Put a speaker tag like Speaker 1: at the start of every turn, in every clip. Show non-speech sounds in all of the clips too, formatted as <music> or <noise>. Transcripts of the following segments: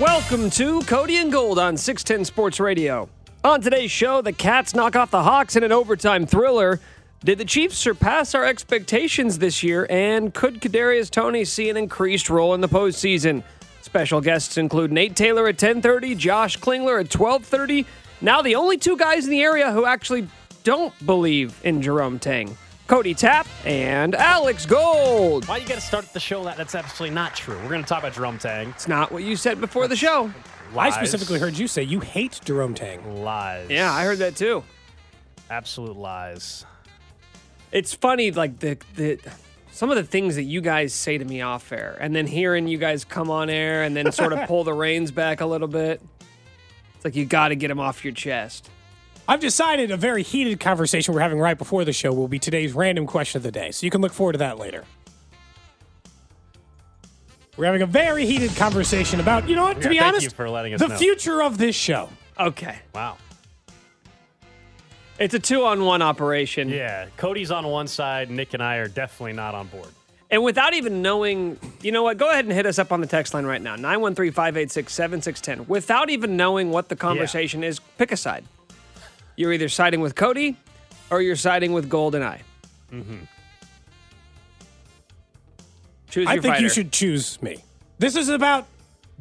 Speaker 1: Welcome to Cody and Gold on 610 Sports Radio. On today's show, the Cats knock off the Hawks in an overtime thriller. Did the Chiefs surpass our expectations this year? And could Kadarius Toney see an increased role in the postseason? Special guests include Nate Taylor at 10:30, Josh Klingler at 12:30. Now the only two guys in the area who actually don't believe in Jerome Tang. Cody Tapp and Alex Gold.
Speaker 2: Why you got to start the show that that's absolutely not true? We're going to talk about Jerome Tang.
Speaker 1: It's not what you said before the show.
Speaker 2: Lies.
Speaker 3: I specifically heard you say you hate Jerome Tang.
Speaker 2: lies.
Speaker 1: Yeah, I heard that too.
Speaker 2: absolute lies.
Speaker 1: It's funny, like the the some of the things that you guys say to me off air, and then hearing you guys come on air and then sort of <laughs> pull the reins back a little bit. It's like you got to get them off your chest.
Speaker 3: I've decided a very heated conversation we're having right before the show will be today's random question of the day. So you can look forward to that later. We're having a very heated conversation about, you know what, to
Speaker 2: Yeah,
Speaker 3: be
Speaker 2: thank
Speaker 3: honest,
Speaker 2: you for letting us
Speaker 3: the
Speaker 2: know.
Speaker 3: future of this show.
Speaker 1: Okay,
Speaker 2: Wow.
Speaker 1: it's a two-on-one operation,
Speaker 2: Yeah, Cody's on one side. Nick and I are definitely not on board.
Speaker 1: and without even knowing, you know what? Go ahead and hit us up on the text line right now 913-586-7610. Without even knowing what the conversation is, pick a side. You're either siding with Cody or you're siding with Gold and I. Mm-hmm. Choose
Speaker 3: I think
Speaker 1: fighter.
Speaker 3: you should choose me. This is about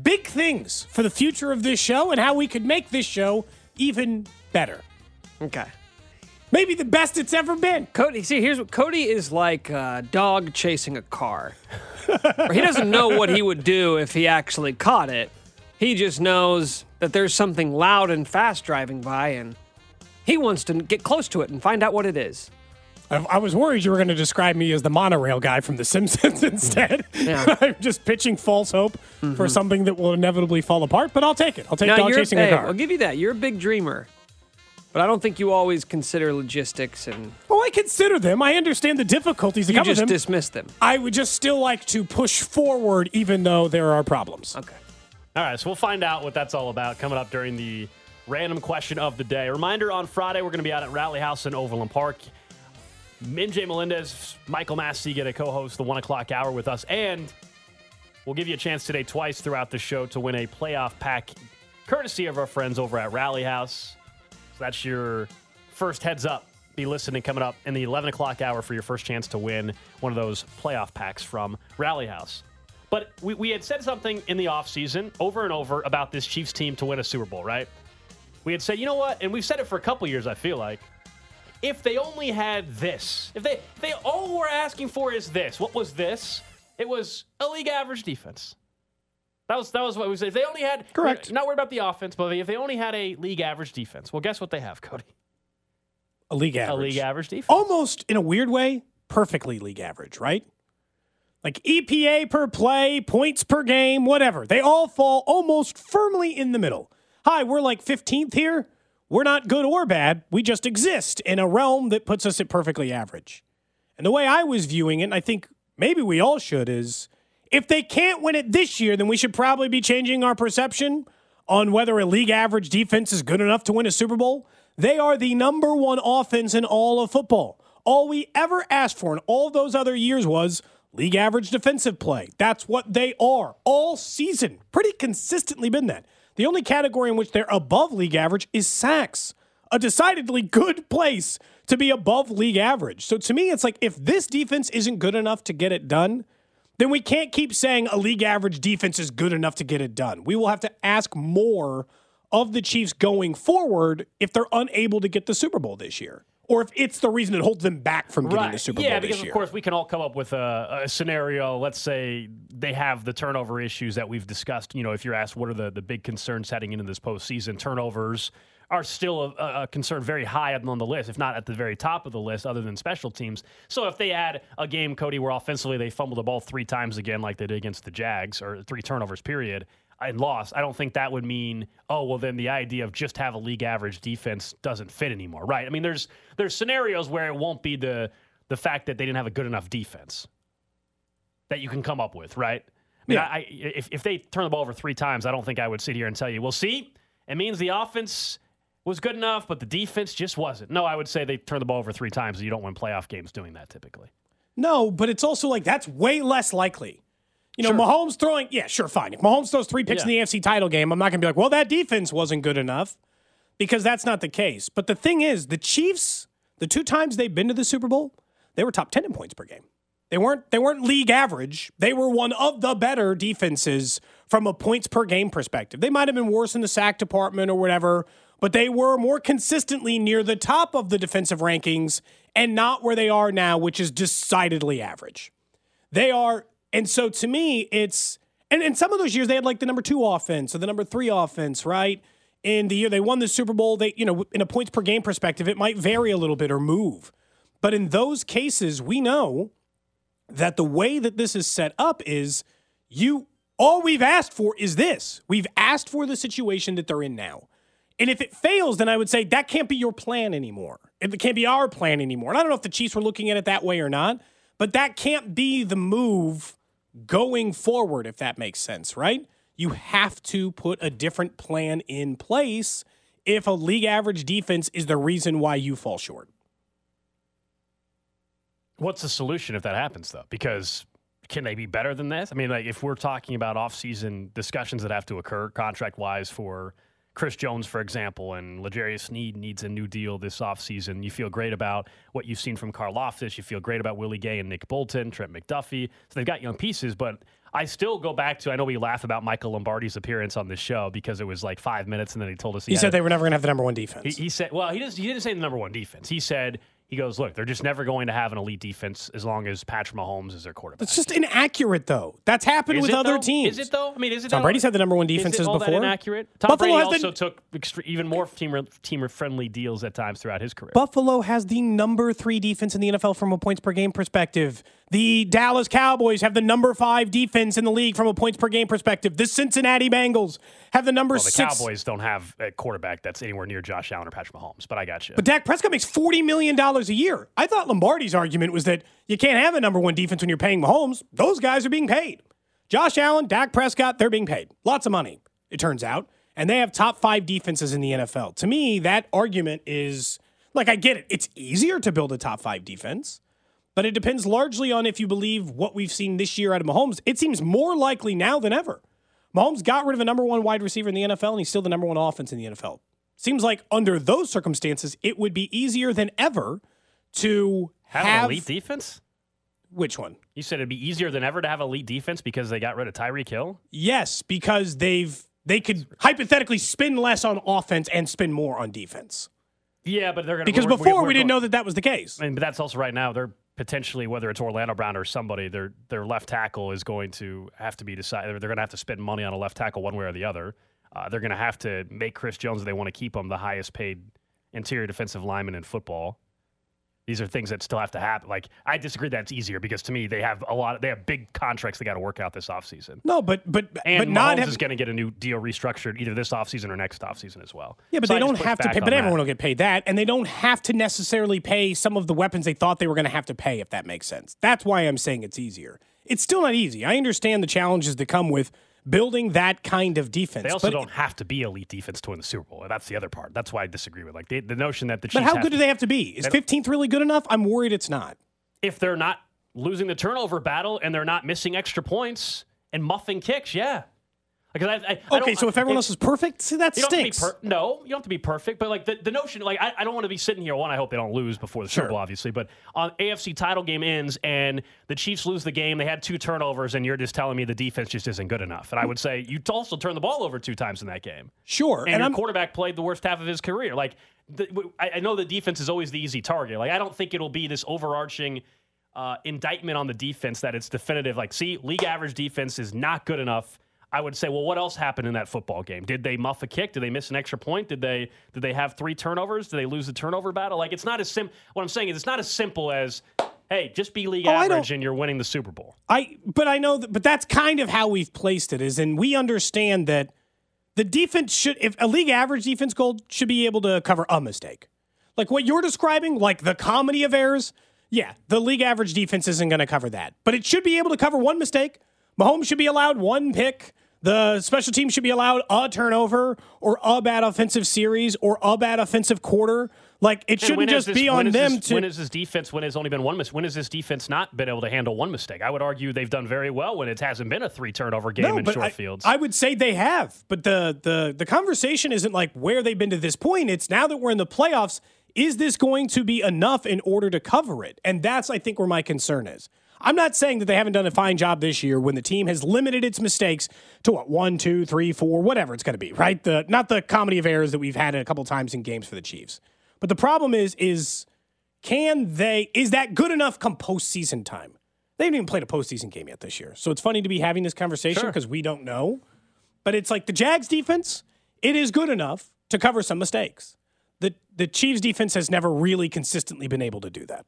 Speaker 3: big things for the future of this show and how we could make this show even better.
Speaker 1: Okay.
Speaker 3: Maybe the best it's ever been.
Speaker 1: Cody, see, here's what Cody is like a dog chasing a car. He doesn't know what he would do if he actually caught it. He just knows that there's something loud and fast driving by, and he wants to get close to it and find out what it is.
Speaker 3: I, I was worried you were going to describe me as the monorail guy from The Simpsons <laughs> instead.
Speaker 1: Yeah. <laughs>
Speaker 3: I'm just pitching false hope for mm-hmm. something that will inevitably fall apart, but I'll take it. I'll take
Speaker 1: Now,
Speaker 3: dog chasing
Speaker 1: hey,
Speaker 3: a car.
Speaker 1: I'll give you that. You're a big dreamer. But I don't think you always consider logistics and
Speaker 3: Oh, I consider them. I understand the difficulties that
Speaker 1: you
Speaker 3: come with
Speaker 1: just
Speaker 3: them.
Speaker 1: dismiss them.
Speaker 3: I would just still like to push forward, even though there are problems.
Speaker 1: Okay.
Speaker 2: All right, so we'll find out what that's all about coming up during the random question of the day. Reminder on Friday, we're going to be out at Rally House in Overland Park. MJ Melendez, Michael Massey get a co host the one o'clock hour with us. And we'll give you a chance today, twice throughout the show, to win a playoff pack courtesy of our friends over at Rally House. So that's your first heads up. Be listening coming up in the 11 o'clock hour for your first chance to win one of those playoff packs from Rally House. But we, we had said something in the offseason over and over about this Chiefs team to win a Super Bowl, right? We had said, you know what? And we've said it for a couple years, I feel like. If they only had this, if they, if they all we're asking for is this, what was this? It was a league average defense. That was that was what we said. If they only had
Speaker 3: Correct.
Speaker 2: not worried about the offense, but if they only had a league average defense, well, guess what they have, Cody?
Speaker 3: A league average.
Speaker 2: A league average defense.
Speaker 3: Almost in a weird way, perfectly league average, right? Like EPA per play, points per game, whatever. They all fall almost firmly in the middle. Hi, we're like 15th here. We're not good or bad. We just exist in a realm that puts us at perfectly average. And the way I was viewing it, and I think maybe we all should, is if they can't win it this year, then we should probably be changing our perception on whether a league average defense is good enough to win a Super Bowl. They are the number one offense in all of football. All we ever asked for in all those other years was league average defensive play. That's what they are all season. Pretty consistently been that. The only category in which they're above league average is sacks. A decidedly good place to be above league average. So to me, it's like if this defense isn't good enough to get it done, then we can't keep saying a league average defense is good enough to get it done. We will have to ask more of the Chiefs going forward if they're unable to get the Super Bowl this year. Or if it's the reason it holds them back from getting the Super
Speaker 2: yeah,
Speaker 3: Bowl
Speaker 2: because
Speaker 3: this year.
Speaker 2: of course we can all come up with a, a scenario. Let's say they have the turnover issues that we've discussed. You know, if you're asked what are the, the big concerns heading into this postseason, turnovers are still a, a concern very high up on the list, if not at the very top of the list, other than special teams. So if they add a game, Cody, where offensively they fumble the ball three times again, like they did against the Jags, or three turnovers, period, and lost, I don't think that would mean, oh, well, then the idea of just have a league average defense doesn't fit anymore, right? I mean, there's there's scenarios where it won't be the the fact that they didn't have a good enough defense that you can come up with, right? I mean,
Speaker 3: Yeah.
Speaker 2: I, I, if if they turn the ball over three times, I don't think I would sit here and tell you, well, see, it means the offense was good enough, but the defense just wasn't. No, I would say they turn the ball over three times, you don't win playoff games doing that typically.
Speaker 3: No, but it's also like that's way less likely. You know, Mahomes throwing, yeah, sure, fine. If Mahomes throws three picks in the AFC title game, I'm not going to be like, well, that defense wasn't good enough because that's not the case. But the thing is, the Chiefs, the two times they've been to the Super Bowl, they were top 10 in points per game. They weren't they weren't league average. They were one of the better defenses from a points per game perspective. They might have been worse in the sack department or whatever, but they were more consistently near the top of the defensive rankings and not where they are now, which is decidedly average. They are, and so to me, it's and in some of those years they had like the number two offense or the number three offense, right? In the year they won the Super Bowl, they you know in a points per game perspective, it might vary a little bit or move, but in those cases, we know that the way that this is set up is you all we've asked for is this. We've asked for the situation that they're in now. And if it fails, then I would say that can't be your plan anymore. It can't be our plan anymore. And I don't know if the Chiefs were looking at it that way or not, but that can't be the move going forward, if that makes sense, right? You have to put a different plan in place if a league average defense is the reason why you fall short.
Speaker 2: What's the solution if that happens, though? Because can they be better than this? I mean, like if we're talking about offseason discussions that have to occur contract wise for Chris Jones, for example, and L'Jarius Sneed needs a new deal this offseason. You feel great about what you've seen from Karlaftis. You feel great about Willie Gay and Nick Bolton, Trent McDuffie. So they've got young pieces, but I still go back to I know we laugh about Michael Lombardi's appearance on this show because it was like five minutes and then he told us he,
Speaker 3: He said
Speaker 2: a-
Speaker 3: they were never going to have the number one defense.
Speaker 2: he, he said, well, he, he didn't say the number one defense. He said, he goes, look, they're just never going to have an elite defense as long as Patrick Mahomes is their quarterback.
Speaker 3: It's just inaccurate, though. That's happened
Speaker 2: Is
Speaker 3: with
Speaker 2: it,
Speaker 3: other
Speaker 2: though?
Speaker 3: teams.
Speaker 2: Is it though? I mean, is it?
Speaker 3: Tom
Speaker 2: that-
Speaker 3: Brady's had the number one
Speaker 2: is it
Speaker 3: defenses
Speaker 2: all that
Speaker 3: before.
Speaker 2: inaccurate? Tom
Speaker 3: Buffalo
Speaker 2: Brady
Speaker 3: has the-
Speaker 2: also took extre- even more team team friendly deals at times throughout his career.
Speaker 3: Buffalo has the number three defense in the NFL from a points per game perspective. The Dallas Cowboys have the number five defense in the league from a points per game perspective. The Cincinnati Bengals have the number
Speaker 2: well, the
Speaker 3: six.
Speaker 2: Cowboys don't have a quarterback that's anywhere near Josh Allen or Patrick Mahomes, but I got you.
Speaker 3: But Dak Prescott makes $40 million a year. I thought Lombardi's argument was that you can't have a number one defense when you're paying Mahomes. Those guys are being paid. Josh Allen, Dak Prescott, they're being paid. Lots of money, it turns out. And they have top five defenses in the NFL. To me, that argument is like, I get it. It's easier to build a top five defense, but it depends largely on if you believe what we've seen this year out of Mahomes. It seems more likely now than ever. Mahomes got rid of a number one wide receiver in the NFL, and he's still the number one offense in the NFL. Seems like under those circumstances, it would be easier than ever to
Speaker 2: have,
Speaker 3: have,
Speaker 2: an elite defense?
Speaker 3: which one?
Speaker 2: You said it'd be easier than ever to have elite defense because they got rid of Tyreek Hill.
Speaker 3: Yes, because they've they could hypothetically spend less on offense and spend more on defense.
Speaker 2: Yeah, but they're going to
Speaker 3: Because before we didn't know that that was the case.
Speaker 2: I mean, but that's also right now. They're potentially whether it's Orlando Brown or somebody, their their left tackle is going to have to be decided. They're going to have to spend money on a left tackle one way or the other. Uh, they're going to have to make Chris Jones. If they want to keep him the highest paid interior defensive lineman in football. These are things that still have to happen. Like I disagree that it's easier because to me they have a lot. Of, they have big contracts they got to work out this offseason.
Speaker 3: No, but but
Speaker 2: And
Speaker 3: but not have,
Speaker 2: is going to get a new deal restructured either this offseason or next offseason as well.
Speaker 3: Yeah, but
Speaker 2: So
Speaker 3: they
Speaker 2: I
Speaker 3: don't have to pay. But
Speaker 2: that.
Speaker 3: everyone will get paid that, and they don't have to necessarily pay some of the weapons they thought they were going to have to pay. If that makes sense, that's why I'm saying it's easier. It's still not easy. I understand the challenges that come with building that kind of defense.
Speaker 2: They also
Speaker 3: but,
Speaker 2: don't have to be elite defense to win the Super Bowl. That's the other part. That's why I disagree with like the, the notion that the Chiefs.
Speaker 3: But how good
Speaker 2: to-
Speaker 3: do they have to be? Is 15th really good enough? I'm worried it's not.
Speaker 2: If they're not losing the turnover battle and they're not missing extra points and muffing kicks, yeah. Because I, I, I
Speaker 3: Okay,
Speaker 2: don't-
Speaker 3: so if everyone else is perfect, see that
Speaker 2: you don't
Speaker 3: stinks.
Speaker 2: Have to be per- no, you don't have to be perfect, but like the, the notion, like I, I don't want to be sitting here. One, I hope they don't lose before the
Speaker 3: Sure.
Speaker 2: Super Bowl, obviously. But on AFC title game ends and the Chiefs lose the game, they had two turnovers, and you're just telling me the defense just isn't good enough. And I would say you also turned the ball over two times in that game,
Speaker 3: sure,
Speaker 2: and,
Speaker 3: and
Speaker 2: your
Speaker 3: I'm
Speaker 2: quarterback played the worst half of his career. Like the, I, I know the defense is always the easy target. Like I don't think it'll be this overarching. Uh, indictment on the defense that it's definitive. Like, see, league average defense is not good enough. I would say, well, what else happened in that football game? Did they muff a kick? Did they miss an extra point? Did they did they have three turnovers? Did they lose the turnover battle? Like, it's not as sim. What I'm saying is, it's not as simple as, hey, just be league
Speaker 3: Oh,
Speaker 2: average and you're winning the Super Bowl.
Speaker 3: I but I know that but that's kind of how we've placed it is and we understand that the defense should if a league average defense goal should be able to cover a mistake. Like what you're describing, like the comedy of errors, yeah, the league average defense isn't going to cover that. But it should be able to cover one mistake. Mahomes should be allowed one pick. The special team should be allowed a turnover or a bad offensive series or a bad offensive quarter. Like it shouldn't just
Speaker 2: this-
Speaker 3: be on them
Speaker 2: this,
Speaker 3: to
Speaker 2: When is this defense? When has only been one mistake? When has this defense not been able to handle one mistake? I would argue they've done very well when it hasn't been a three turnover game in short
Speaker 3: I,
Speaker 2: fields.
Speaker 3: I would say they have, but the the the conversation isn't like where they've been to this point. It's now that we're in the playoffs. Is this going to be enough in order to cover it? And that's I think where my concern is. I'm not saying that they haven't done a fine job this year when the team has limited its mistakes to what one, two, three, four, whatever it's going to be, right? The not the comedy of errors that we've had a couple times in games for the Chiefs. But the problem is, is can they? Is that good enough come postseason time? They haven't even played a postseason game yet this year, so it's funny to be having this conversation
Speaker 2: Sure.
Speaker 3: because we don't know. But it's like the Jags defense; it is good enough to cover some mistakes. the The Chiefs defense has never really consistently been able to do that.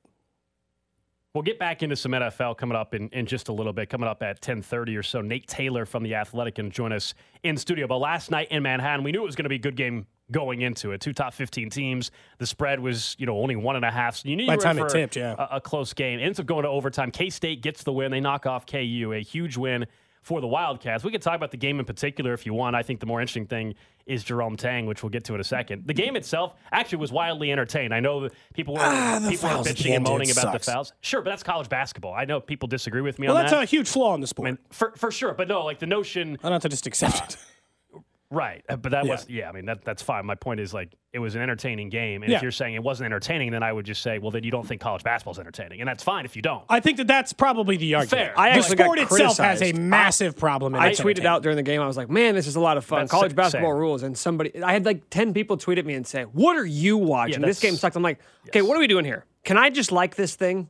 Speaker 2: We'll get back into some NFL coming up in, in just a little bit. Coming up at 10:30 or so. Nate Taylor from the Athletic can join us in studio. But last night in Manhattan, we knew it was going to be a good game going into it. Two top 15 teams. The spread was you know only one and a half. So you knew
Speaker 3: By
Speaker 2: you
Speaker 3: time it
Speaker 2: for
Speaker 3: tipped, yeah.
Speaker 2: a, a close game. Ends up going to overtime. K State gets the win. They knock off KU. A huge win for the Wildcats. We could talk about the game in particular if you want. I think the more interesting thing is Jerome Tang, which we'll get to in a second. The game itself actually was wildly entertained. I know people were
Speaker 3: Ah,
Speaker 2: people were
Speaker 3: fouls at the
Speaker 2: bitching and moaning about
Speaker 3: sucks.
Speaker 2: the fouls. Sure, but that's college basketball. I know people disagree with me
Speaker 3: Well,
Speaker 2: on
Speaker 3: that's
Speaker 2: that.
Speaker 3: a huge flaw in the sport.
Speaker 2: I mean, for for sure, but no, like the notion,
Speaker 3: I don't have to just accept it.
Speaker 2: Right? uh, But that
Speaker 3: Yeah.
Speaker 2: was, yeah. I mean, that that's fine. My point is like it was an entertaining game, and
Speaker 3: Yeah.
Speaker 2: if you're saying it wasn't entertaining, then I would just say, well, then you don't think college basketball is entertaining, and that's fine if you don't.
Speaker 3: I think that that's probably the argument.
Speaker 2: Fair.
Speaker 1: I
Speaker 3: the sport itself has a
Speaker 1: criticized.
Speaker 3: massive problem. In.
Speaker 1: I tweeted out during the game. I was like, "Man, this is a lot of fun.
Speaker 2: That's
Speaker 1: College basketball
Speaker 2: same.
Speaker 1: rules." And somebody, I had like ten people tweet at me and say, "What are you watching? this game sucks." I'm like, "Okay, what are we doing here? Can I just like this thing?"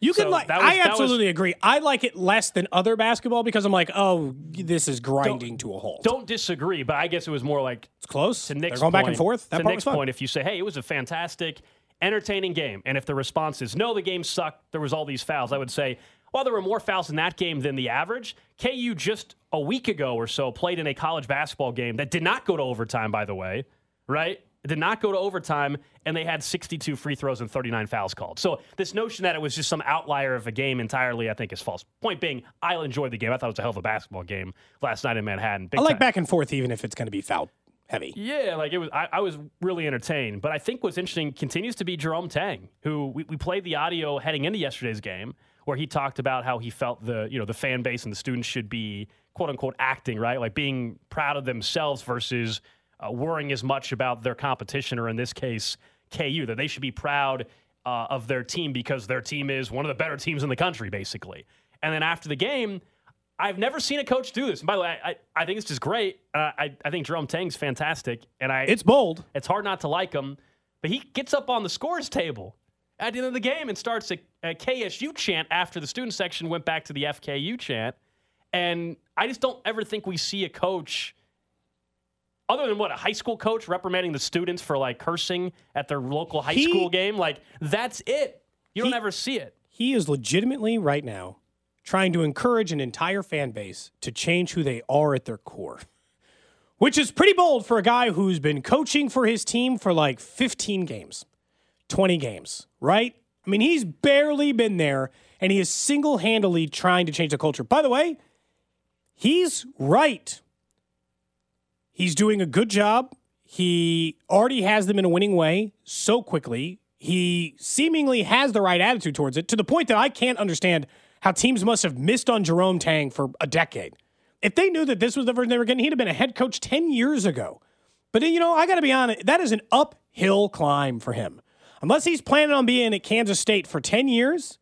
Speaker 3: You can
Speaker 2: So
Speaker 3: like.
Speaker 2: was-
Speaker 3: I
Speaker 2: that was-
Speaker 3: absolutely agree. I like it less than other basketball because I'm like, oh, this is grinding to a halt.
Speaker 2: Don't disagree, but I guess it was more like
Speaker 3: it's close.
Speaker 2: to
Speaker 3: They're
Speaker 2: Nick's
Speaker 3: going back and forth. That
Speaker 2: to
Speaker 3: part
Speaker 2: Nick's
Speaker 3: was fun.
Speaker 2: point, if you say, "Hey, it was a fantastic, entertaining game," and if the response is, "No, the game sucked. There was all these fouls," I would say, "Well, there were more fouls in that game than the average." KU just a week ago or so played in a college basketball game that did not go to overtime. By the way, right? Did not go to overtime, and they had 62 free throws and 39 fouls called. So this notion that it was just some outlier of a game entirely, I think, is false. Point being, I enjoyed the game. I thought it was a hell of a basketball game last night in Manhattan. Big
Speaker 3: I like
Speaker 2: time.
Speaker 3: back and forth, even if it's going to be foul heavy.
Speaker 2: Yeah, like it was. I, I was really entertained. But I think what's interesting continues to be Jerome Tang, who we, we played the audio heading into yesterday's game, where he talked about how he felt the you know the fan base and the students should be quote unquote acting right, like being proud of themselves versus uh, worrying as much about their competition, or in this case, KU, that they should be proud uh, of their team because their team is one of the better teams in the country, basically. And then after the game. I've never seen a coach do this. And by the way, I, I, think it's just great. Uh, I, I think Jerome Tang's fantastic, and I
Speaker 3: It's bold.
Speaker 2: it's hard not to like him, but he gets up on the scores table at the end of the game and starts a, a KSU chant after the student section went back to the FKU chant. And I just don't ever think we see a coach, other than what, a high school coach reprimanding the students for like cursing at their local high
Speaker 3: He-
Speaker 2: school game. Like, that's it. You don't
Speaker 3: He-
Speaker 2: ever see it.
Speaker 3: He is legitimately right now trying to encourage an entire fan base to change who they are at their core, which is pretty bold for a guy who's been coaching for his team for like 15 games, 20 games, right? I mean, he's barely been there and he is single handedly trying to change the culture. By the way, he's right. He's doing a good job. He already has them in a winning way so quickly. He seemingly has the right attitude towards it to the point that I can't understand how teams must have missed on Jerome Tang for a decade. if they knew that this was the version they were getting, he'd have been a head coach 10 years ago. But, you know, I got to be honest, that is an uphill climb for him. Unless he's planning on being at Kansas State for 10 years,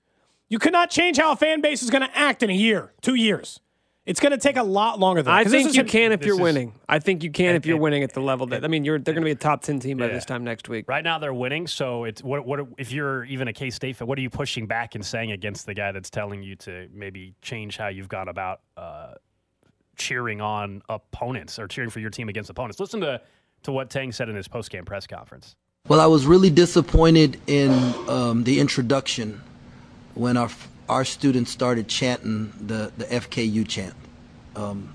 Speaker 3: you cannot change how a fan base is going to act in a year, two years. It's going to take a lot longer than
Speaker 1: I
Speaker 3: that. 'cause this
Speaker 1: think you
Speaker 3: an-
Speaker 1: can if you're
Speaker 2: is-
Speaker 1: winning. I think you can if you're
Speaker 2: and-
Speaker 1: winning at the level that I mean, you're they're going to be a top ten team by
Speaker 2: Yeah.
Speaker 1: this time next week.
Speaker 2: Right now they're winning, so it's what what if you're even a K State fan, what are you pushing back and saying against the guy that's telling you to maybe change how you've gone about uh, cheering on opponents or cheering for your team against opponents? Listen to to what Tang said in his post game press conference.
Speaker 4: Well, I was really disappointed in um, the introduction when our our students started chanting the, the FKU chant. Um,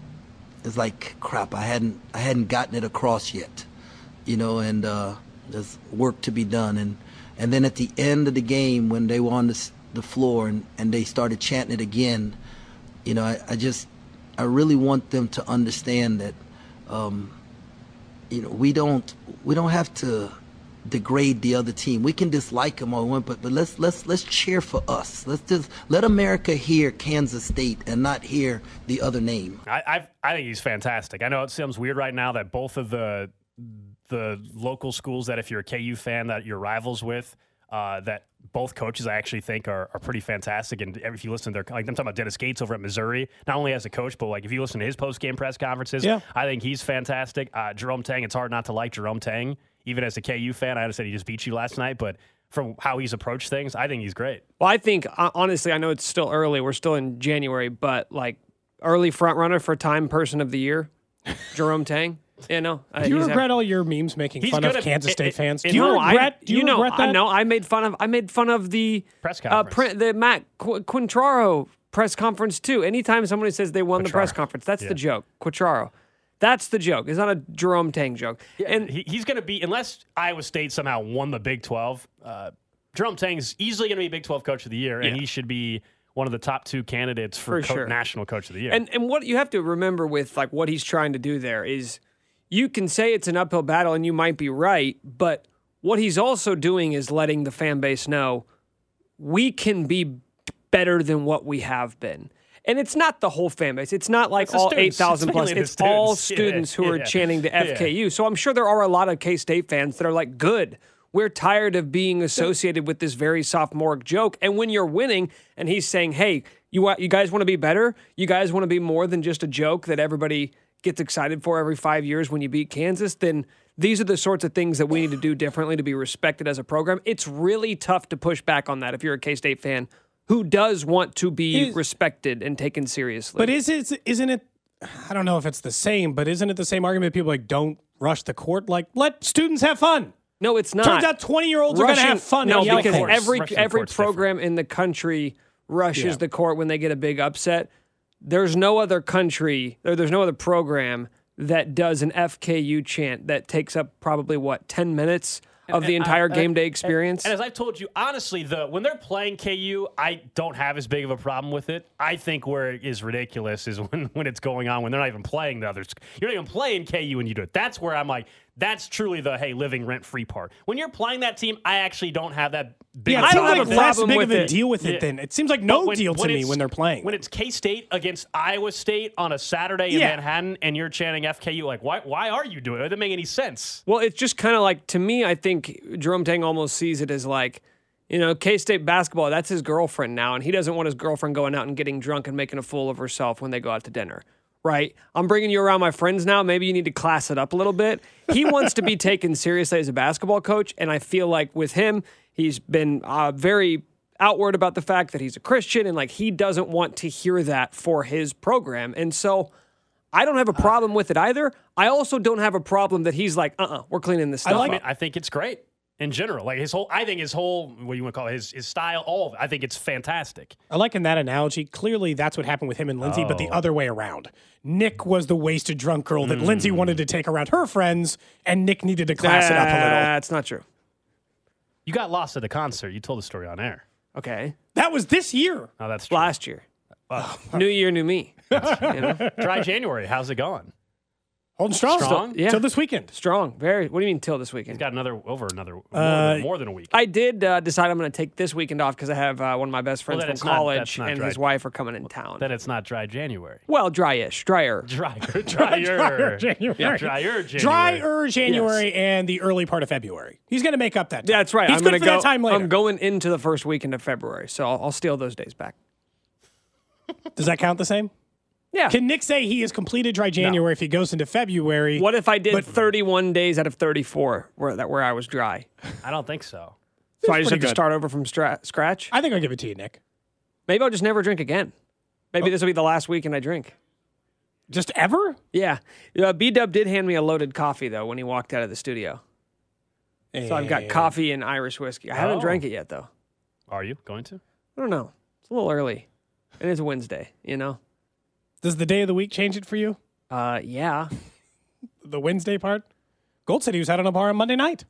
Speaker 4: it's like crap. I hadn't I hadn't gotten it across yet, you know, and uh, there's work to be done. And and then at the end of the game, when they were on the, the floor and, and they started chanting it again, you know, I, I just I really want them to understand that um, you know we don't we don't have to degrade the other team. We can dislike them or win, but but let's let's let's cheer for us. Let's just let America hear Kansas State and not hear the other name.
Speaker 2: I I've, I think he's fantastic. I know it sounds weird right now that both of the the local schools that if you're a KU fan that you're rivals with, uh, that both coaches I actually think are, are pretty fantastic. And if you listen to their, like I'm talking about Dennis Gates over at Missouri, not only as a coach, but like if you listen to his post game press conferences,
Speaker 3: Yeah.
Speaker 2: I think he's fantastic. Uh, Jerome Tang, it's hard not to like Jerome Tang, even as a KU fan. I understand he just beat you last night, but from how he's approached things, I think he's great.
Speaker 1: Well, I think uh, honestly, I know it's still early. We're still in January, but like early front runner for Time Person of the Year, Jerome Tang. You no. uh,
Speaker 3: Do you
Speaker 1: he's
Speaker 3: regret all your memes making fun of Kansas
Speaker 2: it-
Speaker 3: State
Speaker 2: it-
Speaker 3: fans?
Speaker 2: it-
Speaker 3: Do you
Speaker 1: no,
Speaker 3: regret?
Speaker 1: I,
Speaker 3: do you,
Speaker 1: know,
Speaker 3: regret that?
Speaker 1: I know. I made fun of. I made fun of the
Speaker 2: Press
Speaker 1: uh,
Speaker 2: conference.
Speaker 1: print, the Matt Qu- Quatraro press conference too. Anytime somebody says they won the press conference, that's
Speaker 2: Yeah.
Speaker 1: the joke. Quatraro. That's the joke. It's not a Jerome Tang joke. and
Speaker 2: he, he's going to be unless Iowa State somehow won the Big Twelve. Uh, Jerome Tang's easily going to be Big Twelve Coach of the Year, and
Speaker 1: Yeah.
Speaker 2: he should be one of the top two candidates for,
Speaker 1: For
Speaker 2: co-
Speaker 1: sure.
Speaker 2: National Coach of the Year.
Speaker 1: And and what you have to remember with like what he's trying to do there is you can say it's an uphill battle and you might be right, but what he's also doing is letting the fan base know we can be better than what we have been. And it's not the whole fan base. It's not like
Speaker 2: It's
Speaker 1: all 8,000 plus.
Speaker 2: the
Speaker 1: It's all
Speaker 2: students. Yeah,
Speaker 1: who are chanting the
Speaker 2: yeah.
Speaker 1: FKU. So I'm sure there are a lot of K State fans that are like, good. We're tired of being associated with this very sophomoric joke. And when you're winning and he's saying, hey, you, you guys want to be better? You guys want to be more than just a joke that everybody gets excited for every five years when you beat Kansas? Then these are the sorts of things that we need to do differently to be respected as a program. It's really tough to push back on that if you're a K State fan who does want to be
Speaker 3: Is-
Speaker 1: respected and taken seriously.
Speaker 3: But is it? Isn't it? I don't know if it's the same, but isn't it the same argument? People like don't rush the court. Like let students have fun.
Speaker 1: no, it's not.
Speaker 3: Turns out twenty year olds are going to have fun.
Speaker 1: No,
Speaker 3: and
Speaker 1: because every
Speaker 2: Rushing
Speaker 1: every
Speaker 2: court's
Speaker 1: program in the country rushes
Speaker 3: Yeah.
Speaker 1: the court when they get a big upset. There's no other country, or there's no other program that does an FKU chant that takes up probably what ten minutes of the
Speaker 2: And I-
Speaker 1: entire
Speaker 2: and-
Speaker 1: game day
Speaker 2: and-
Speaker 1: experience.
Speaker 2: And, as I've told you, honestly, the when they're playing KU, I don't have as big of a problem with it. I think where it is ridiculous is <laughs> when when it's going on when they're not even playing the others. You're not even playing KU when you do it. That's where I'm like, that's truly the hey living rent free part. When you're playing that team, I actually don't have that big.
Speaker 3: yeah,
Speaker 2: of
Speaker 3: it
Speaker 2: a
Speaker 3: seems
Speaker 1: don't have
Speaker 3: like
Speaker 1: a
Speaker 3: less
Speaker 1: problem
Speaker 3: big
Speaker 1: with
Speaker 3: of a
Speaker 1: it.
Speaker 3: deal with it.
Speaker 2: Yeah.
Speaker 3: Then it seems like no
Speaker 2: when-
Speaker 3: deal to
Speaker 2: when
Speaker 3: me when they're playing.
Speaker 2: When it's K State against Iowa State on a Saturday in
Speaker 3: Yeah.
Speaker 2: Manhattan, and you're chanting FKU, like why why are you doing it? It doesn't make any sense.
Speaker 1: Well, it's just kind of like to me. I think Jerome Tang almost sees it as like, you know, K State basketball. That's his girlfriend now, and he doesn't want his girlfriend going out and getting drunk and making a fool of herself when they go out to dinner. Right? I'm bringing you around my friends now. Maybe you need to class it up a little bit. He <laughs> wants to be taken seriously as a basketball coach, and I feel like with him, he's been uh, very outward about the fact that he's a Christian, and like he doesn't want to hear that for his program, and so. I don't have a problem with it either. I also don't have a problem that he's like, uh uh-uh, uh, we are cleaning this stuff
Speaker 3: like
Speaker 2: I,
Speaker 1: up.
Speaker 2: mean, I think it's great in general. Like his whole, I think his whole, what do you want to call it, his, his style, all of it. I think it's fantastic.
Speaker 3: I like in that analogy. Clearly, that's what happened with him and Lindsay, but the
Speaker 2: Oh.
Speaker 3: other way around. Nick was the wasted drunk girl that Lindsay
Speaker 2: Hmm.
Speaker 3: wanted to take around her friends, and Nick needed to class it up a little.
Speaker 1: That's not true.
Speaker 2: You got lost at the concert. You told the story on air.
Speaker 1: Okay.
Speaker 3: That was this year.
Speaker 2: Oh, that's true.
Speaker 1: Last year. New year, new me. <laughs> You know?
Speaker 2: Dry January. How's it going?
Speaker 3: Holding strong.
Speaker 2: Strong?
Speaker 1: Yeah.
Speaker 3: Till this weekend.
Speaker 1: Strong. Very. What do you mean till this weekend?
Speaker 2: He's got another over another more,
Speaker 3: Uh,
Speaker 2: than, more than a week.
Speaker 1: I did uh, decide I'm going to take this weekend off because I have uh, one of my best friends
Speaker 2: then
Speaker 1: from
Speaker 2: it's not-
Speaker 1: college
Speaker 2: not
Speaker 1: and
Speaker 2: dry.
Speaker 1: his wife are coming in town.
Speaker 2: then it's not dry January.
Speaker 1: well, dryish, drier.
Speaker 2: Drier, drier,
Speaker 3: Drier January.
Speaker 2: Yeah, drier January.
Speaker 3: Drier January and the early part of February. He's going to make up that time.
Speaker 1: That's right.
Speaker 3: He's
Speaker 1: I'm
Speaker 3: good
Speaker 1: going
Speaker 3: for
Speaker 1: to go.
Speaker 3: that time later.
Speaker 1: I'm going into the first weekend of February, so I'll, I'll steal those days back.
Speaker 3: Does that count the same?
Speaker 1: Yeah.
Speaker 3: Can Nick say he has completed dry January if he goes into February?
Speaker 1: what if I did
Speaker 3: But-
Speaker 1: 31 days out of 34 where that where I was dry?
Speaker 2: I don't think so.
Speaker 1: So I just
Speaker 3: pretty
Speaker 1: have to start over from stra- scratch.
Speaker 3: I think I'll give it to you, Nick.
Speaker 1: Maybe I'll just never drink again. Maybe
Speaker 3: Oh.
Speaker 1: this will be the last weekend I drink.
Speaker 3: Just ever?
Speaker 1: Yeah. Uh, B Dub did hand me a loaded coffee though when he walked out of the studio. So I've got coffee and Irish whiskey. I haven't
Speaker 2: Oh.
Speaker 1: drank it yet though.
Speaker 2: Are you going to?
Speaker 1: I don't know. It's a little early. And it's a Wednesday, you know?
Speaker 3: Does the day of the week change it for you?
Speaker 1: Uh, yeah.
Speaker 3: The Wednesday part? Gold said he was out on a bar on Monday night.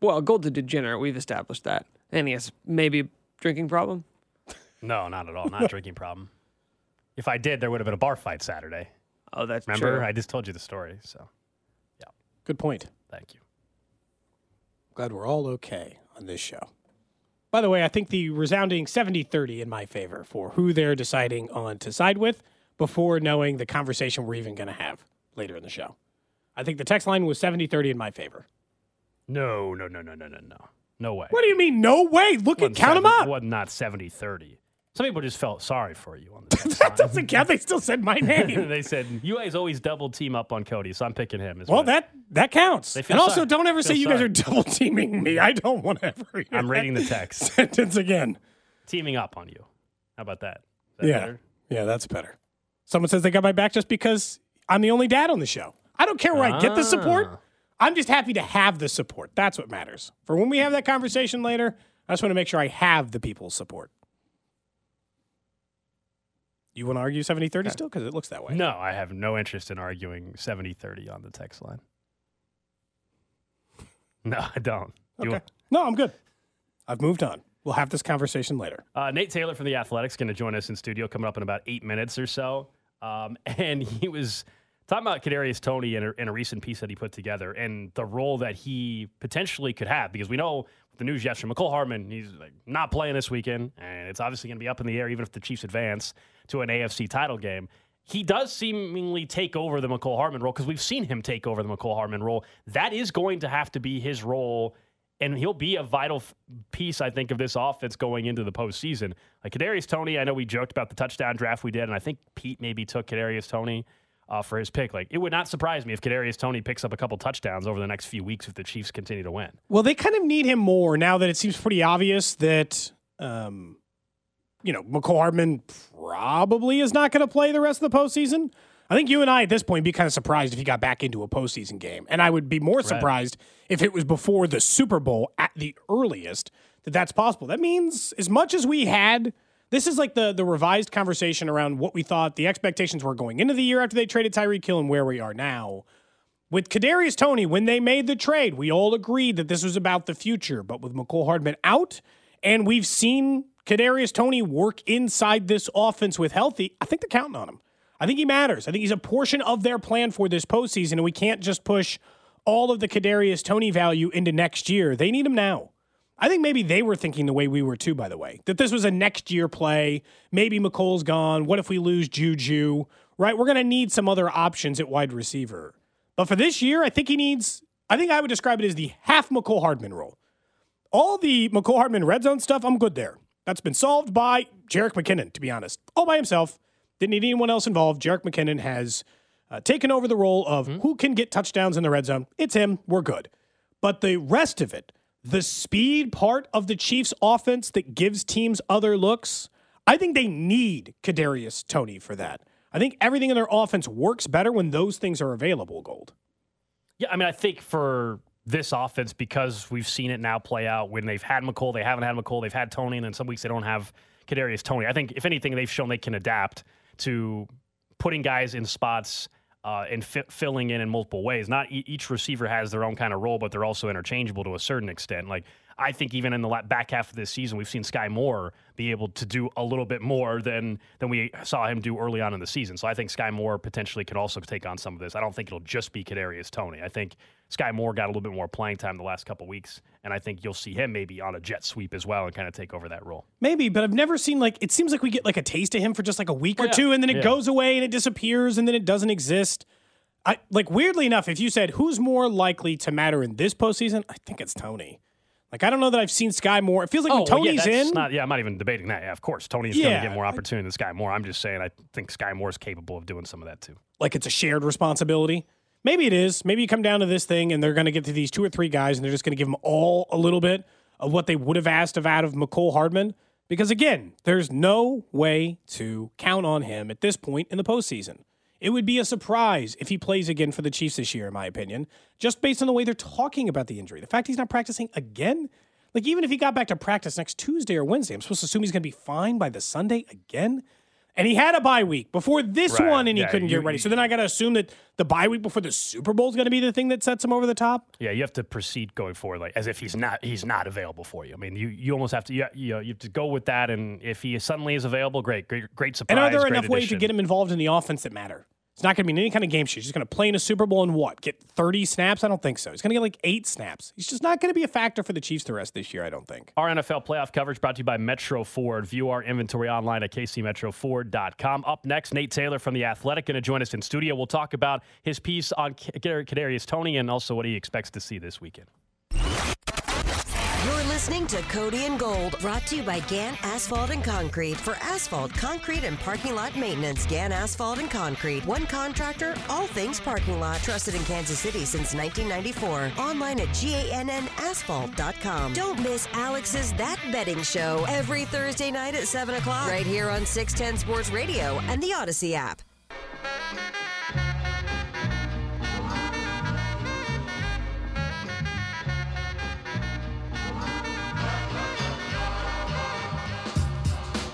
Speaker 1: Well, Gold's a degenerate. We've established that. And he has maybe a drinking problem.
Speaker 2: No, not at all. Not a <laughs> drinking problem. If I did, there would have been a bar fight Saturday.
Speaker 1: Oh, that's true.
Speaker 2: Remember?
Speaker 1: true.
Speaker 2: I just told you the story. So yeah.
Speaker 3: Good point.
Speaker 2: thank you.
Speaker 3: Glad we're all okay on this show. By the way, I think the resounding 70 30 in my favor for who they're deciding on to side with before knowing the conversation we're even going to have later in the show. I think the text line was 70 30 in my favor.
Speaker 2: No, no, no, no, no, no, no. No way.
Speaker 3: What do you mean? No way. Look at count them
Speaker 2: 70
Speaker 3: up.
Speaker 2: Wasn't not 70 30. Some people just felt sorry for you on the <laughs> text
Speaker 3: That
Speaker 2: line.
Speaker 3: doesn't count. They still said my <laughs> name.
Speaker 2: they said, you guys always double team up on Cody, so I'm picking him.
Speaker 3: well, that that counts. And
Speaker 2: feel
Speaker 3: also, don't ever say you guys are double teaming me. I don't want to ever hear
Speaker 2: I'm
Speaker 3: that
Speaker 2: reading the text. <laughs>
Speaker 3: sentence again.
Speaker 2: Teaming up on you. How about that? Is that
Speaker 3: Yeah.
Speaker 2: better?
Speaker 3: Yeah, that's better. Someone says they got my back just because I'm the only dad on the show. I don't care where I get the support.
Speaker 2: Ah.
Speaker 3: I'm just happy to have the support. That's what matters. For when we have that conversation later, I just want to make sure I have the people's support. You want to argue 70 30 still? Because it looks that way.
Speaker 2: No, I have no interest in arguing 70 30 on the text line. <laughs> No, I don't.
Speaker 3: Okay. No, I'm good. I've moved on. We'll have this conversation later.
Speaker 2: Uh, Nate Taylor from the Athletics going to join us in studio coming up in about eight minutes or so. Um, <laughs> and he was talking about Kadarius Toney in a, in a recent piece that he put together and the role that he potentially could have because we know the news yesterday, Mecole Hardman he's like not playing this weekend, and it's obviously going to be up in the air even if the Chiefs advance to an AFC title game. He does seemingly take over the Mecole Hardman role because we've seen him take over the Mecole Hardman role. That is going to have to be his role and he'll be a vital piece, I think, of this offense going into the postseason. Like Kadarius Toney, I know we joked about the touchdown draft we did, and I think Pete maybe took Kadarius Toney uh, for his pick. Like it would not surprise me if Kadarius Toney picks up a couple touchdowns over the next few weeks if the Chiefs continue to win.
Speaker 3: Well, they kind of need him more now that it seems pretty obvious that, um, you know, Mecole Hardman probably is not going to play the rest of the postseason. I think you and I at this point would be kind of surprised if he got back into a postseason game. And I would be more surprised if it was before the Super Bowl at the earliest that that's possible. That means as much as we had, this is like the, the revised conversation around what we thought the expectations were going into the year after they traded Tyreek Hill and where we are now. With Kadarius Toney, when they made the trade, we all agreed that this was about the future. But with Mecole Hardman out, and we've seen Kadarius Toney work inside this offense with healthy, I think they're counting on him. I think he matters. I think he's a portion of their plan for this postseason, and we can't just push all of the Kadarius Toney value into next year. They need him now. I think maybe they were thinking the way we were too, by the way, that this was a next year play. Maybe Mecole's gone. What if we lose Juju? Right? We're going to need some other options at wide receiver. But for this year, I think he needs, I think I would describe it as the half Mecole Hardman role. All the Mecole Hardman red zone stuff, I'm good there. That's been solved by Jerick McKinnon, to be honest. All by himself. Didn't need anyone else involved. Jerick McKinnon has uh, taken over the role of who can get touchdowns in the red zone. It's him. We're good. But the rest of it, the speed part of the Chiefs' offense that gives teams other looks, I think they need Kadarius Toney for that. I think everything in their offense works better when those things are available, Gold.
Speaker 2: Yeah, I mean, I think for this offense, because we've seen it now play out when they've had Mecole, they haven't had Mecole, they've had Toney, and then some weeks they don't have Kadarius Toney. I think, if anything, they've shown they can adapt to putting guys in spots uh, and fi- filling in in multiple ways. Not e- each receiver has their own kind of role, but they're also interchangeable to a certain extent. Like I think even in the back half of this season, we've seen Skyy Moore be able to do a little bit more than than we saw him do early on in the season. So I think Skyy Moore potentially could also take on some of this. I don't think it'll just be Kadarius Toney. I think Skyy Moore got a little bit more playing time the last couple weeks, and I think you'll see him maybe on a jet sweep as well and kind of take over that role.
Speaker 3: Maybe, but I've never seen like it seems like we get like a taste of him for just like a week oh, or
Speaker 2: yeah.
Speaker 3: two, and then it
Speaker 2: Yeah.
Speaker 3: goes away and it disappears, and then it doesn't exist. I like weirdly enough, if you said who's more likely to matter in this postseason, I think it's Toney. Like I don't know that I've seen Skyy Moore. It feels like when
Speaker 2: Oh, well,
Speaker 3: Toney's
Speaker 2: yeah,
Speaker 3: in,
Speaker 2: Not, yeah, I'm not even debating that. Yeah, of course, Toney's going to get more opportunity than Skyy Moore. I'm just saying I think Skyy Moore is capable of doing some of that too.
Speaker 3: like it's a shared responsibility. Maybe it is. Maybe you come down to this thing and they're going to get to these two or three guys and they're just going to give them all a little bit of what they would have asked of out of Mecole Hardman. Because again, there's no way to count on him at this point in the postseason. It would be a surprise if he plays again for the Chiefs this year, in my opinion, just based on the way they're talking about the injury. The fact he's not practicing again, like even if he got back to practice next Tuesday or Wednesday, I'm supposed to assume he's going to be fine by the Sunday again. And he had a bye week before this
Speaker 2: Right.
Speaker 3: one, and he
Speaker 2: Yeah,
Speaker 3: couldn't
Speaker 2: you-
Speaker 3: get ready. So then I got to assume that the bye week before the Super Bowl is going to be the thing that sets him over the top.
Speaker 2: Yeah, you have to proceed going forward like as if he's not he's not available for you. I mean, you you almost have to you, you, know, you have to go with that. And if he suddenly is available, great, great, great surprise.
Speaker 3: And are there enough ways to get him involved in the offense that matter? It's not going to be any kind of game sheet. He's just going to play in a Super Bowl and what? Get 30 snaps? I don't think so. He's going to get like eight snaps. He's just not going to be a factor for the Chiefs the rest this year, I don't think.
Speaker 2: Our NFL playoff coverage brought to you by Metro Ford. View our inventory online at kcmetroford.com. Up next, Nate Taylor from The Athletic going to join us in studio. We'll talk about his piece on Kadarius Toney and also what he expects to see this weekend.
Speaker 5: Listening to Cody and Gold, brought to you by Gann Asphalt and Concrete. For asphalt, concrete, and parking lot maintenance, Gann Asphalt and Concrete. One contractor, all things parking lot. Trusted in Kansas City since 1994. Online at GANNasphalt.com. Don't miss Alex's That Betting Show every Thursday night at 7 o'clock, right here on 610 Sports Radio and the Audacy app.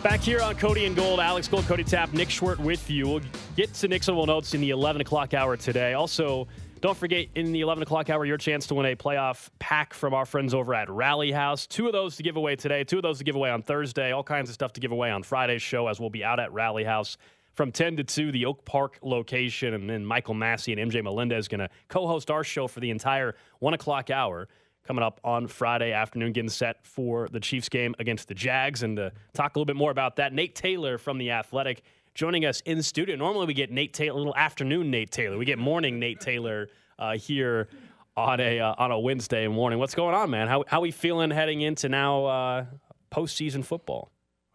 Speaker 2: Back here on Cody and Gold, Alex Gold, Cody Tapp, Nick Schwert with you. We'll get to Notable Notes in the 11 o'clock hour today. Also, don't forget in the 11 o'clock hour, your chance to win a playoff pack from our friends over at Rally House. Two of those to give away today, two of those to give away on Thursday, all kinds of stuff to give away on Friday's show as we'll be out at Rally House from 10 to 2, the Oak Park location. And then Michael Massey and MJ Melendez going to co host our show for the entire 1 o'clock hour coming up on Friday afternoon, getting set for the Chiefs game against the Jags. And to talk a little bit more about that, Nate Taylor from The Athletic joining us in studio. Normally we get Nate Taylor, a little afternoon Nate Taylor. We get morning Nate Taylor uh, here on a uh, on a Wednesday morning. What's going on, man? How how we feeling heading into now uh, postseason football?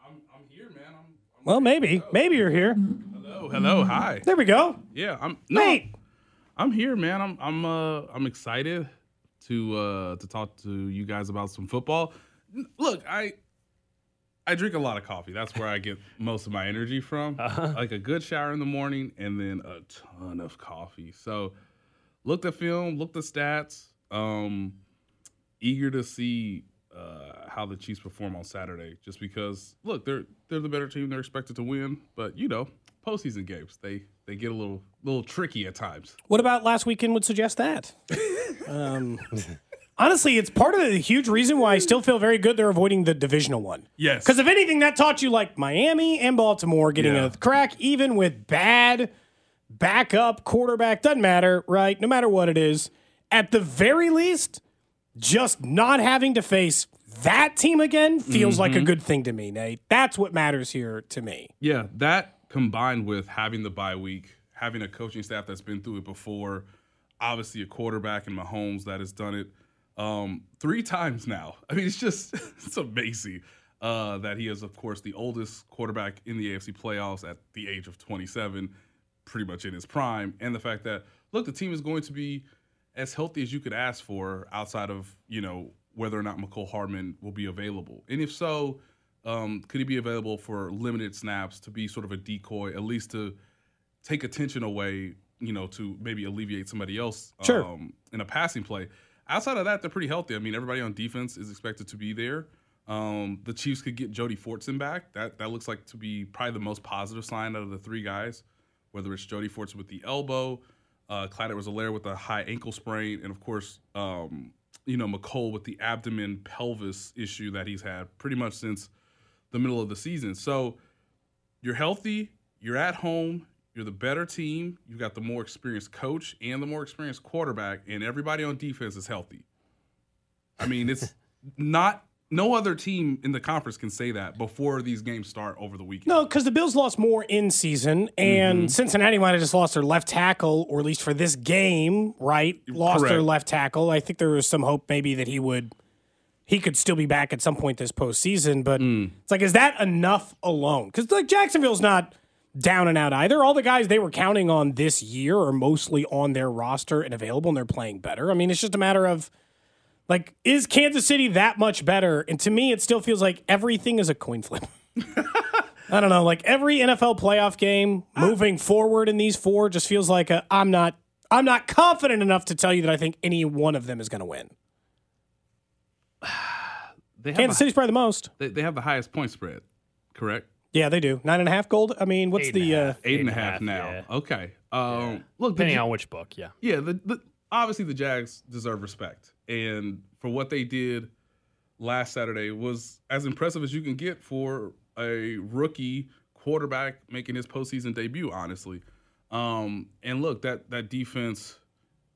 Speaker 2: I'm here, man.
Speaker 3: Well, maybe. Maybe you're here.
Speaker 6: Hello, hello, hi.
Speaker 3: There we go.
Speaker 6: Yeah, I'm no,
Speaker 3: Nate.
Speaker 6: I'm here, man. I'm I'm uh I'm excited to uh to talk to you guys about some football. Look, I I drink a lot of coffee. That's where I get <laughs> most of my energy from. Like a good shower in the morning and then a ton of coffee. So looked at film, looked at stats. Um eager to see uh, how the Chiefs perform on Saturday. Just because, look, they're they're the better team. They're expected to win, but you know, postseason games they they get a little little tricky at times.
Speaker 3: What about last weekend would suggest that? um, honestly, it's part of the huge reason why I still feel very good they're avoiding the divisional one.
Speaker 6: Yes.
Speaker 3: Because if anything, that taught you like Miami and Baltimore getting
Speaker 6: Yeah.
Speaker 3: a crack, even with bad backup quarterback, doesn't matter, right? No matter what it is. At the very least, just not having to face that team again feels like a good thing to me, Nate. That's what matters here to me.
Speaker 6: Yeah, that combined with having the bye week, having a coaching staff that's been through it before, obviously a quarterback in Mahomes that has done it um, three times now. <laughs> I mean, it's just <laughs> it's amazing uh, that he is, of course, the oldest quarterback in the AFC playoffs at the age of 27, pretty much in his prime, and the fact that look, the team is going to be as healthy as you could ask for outside of you know whether or not Mecole Hardman will be available, and if so, um, could he be available for limited snaps to be sort of a decoy, at least to take attention away, you know, to maybe alleviate somebody else
Speaker 3: Sure.
Speaker 6: um, in a passing play. Outside of that, they're pretty healthy. I mean, everybody on defense is expected to be there. Um, the Chiefs could get Jody Fortson back. That that looks like to be probably the most positive sign out of the three guys. Whether it's Jody Fortson with the elbow, uh, Clyde Edwards-Helaire with a high ankle sprain, and of course um, you know, Mecole with the abdomen pelvis issue that he's had pretty much since the middle of the season. So you're healthy, you're at home, you're the better team, you've got the more experienced coach and the more experienced quarterback, and everybody on defense is healthy. I mean, it's <laughs> not no other team in the conference can say that before these games start over the weekend.
Speaker 3: No, because the Bills lost more in season, and
Speaker 6: Mm-hmm.
Speaker 3: Cincinnati might have just lost their left tackle, or at least for this game, right? Lost their left tackle. I think there was some hope maybe that he would, he could still be back at some point this postseason. But
Speaker 6: Mm.
Speaker 3: it's like, is that enough alone? Because like Jacksonville's not down and out either. All the guys they were counting on this year are mostly on their roster and available, and they're playing better. I mean, it's just a matter of. Like, is Kansas City that much better? And to me, it still feels like everything is a coin flip. <laughs> I don't know. Like every NFL playoff game moving forward in these four just feels like a, I'm not I'm not confident enough to tell you that I think any one of them is going to win. <sighs>
Speaker 6: They have,
Speaker 3: Kansas
Speaker 6: the,
Speaker 3: City's probably the most.
Speaker 6: they, they have the highest point spread, correct?
Speaker 3: Yeah, they do. Nine and a half gold. I mean, what's
Speaker 2: Eight
Speaker 3: the
Speaker 2: a
Speaker 3: uh,
Speaker 2: half.
Speaker 6: Eight and a
Speaker 2: and a
Speaker 6: half
Speaker 2: half,
Speaker 6: now.
Speaker 2: yeah.
Speaker 6: Okay. Um, Look,
Speaker 2: Depending
Speaker 6: Ja-
Speaker 2: on which book, yeah.
Speaker 6: yeah, the, the obviously the Jags deserve respect, and for what they did last Saturday was as impressive as you can get for a rookie quarterback making his postseason debut. Honestly, um, and look that that defense,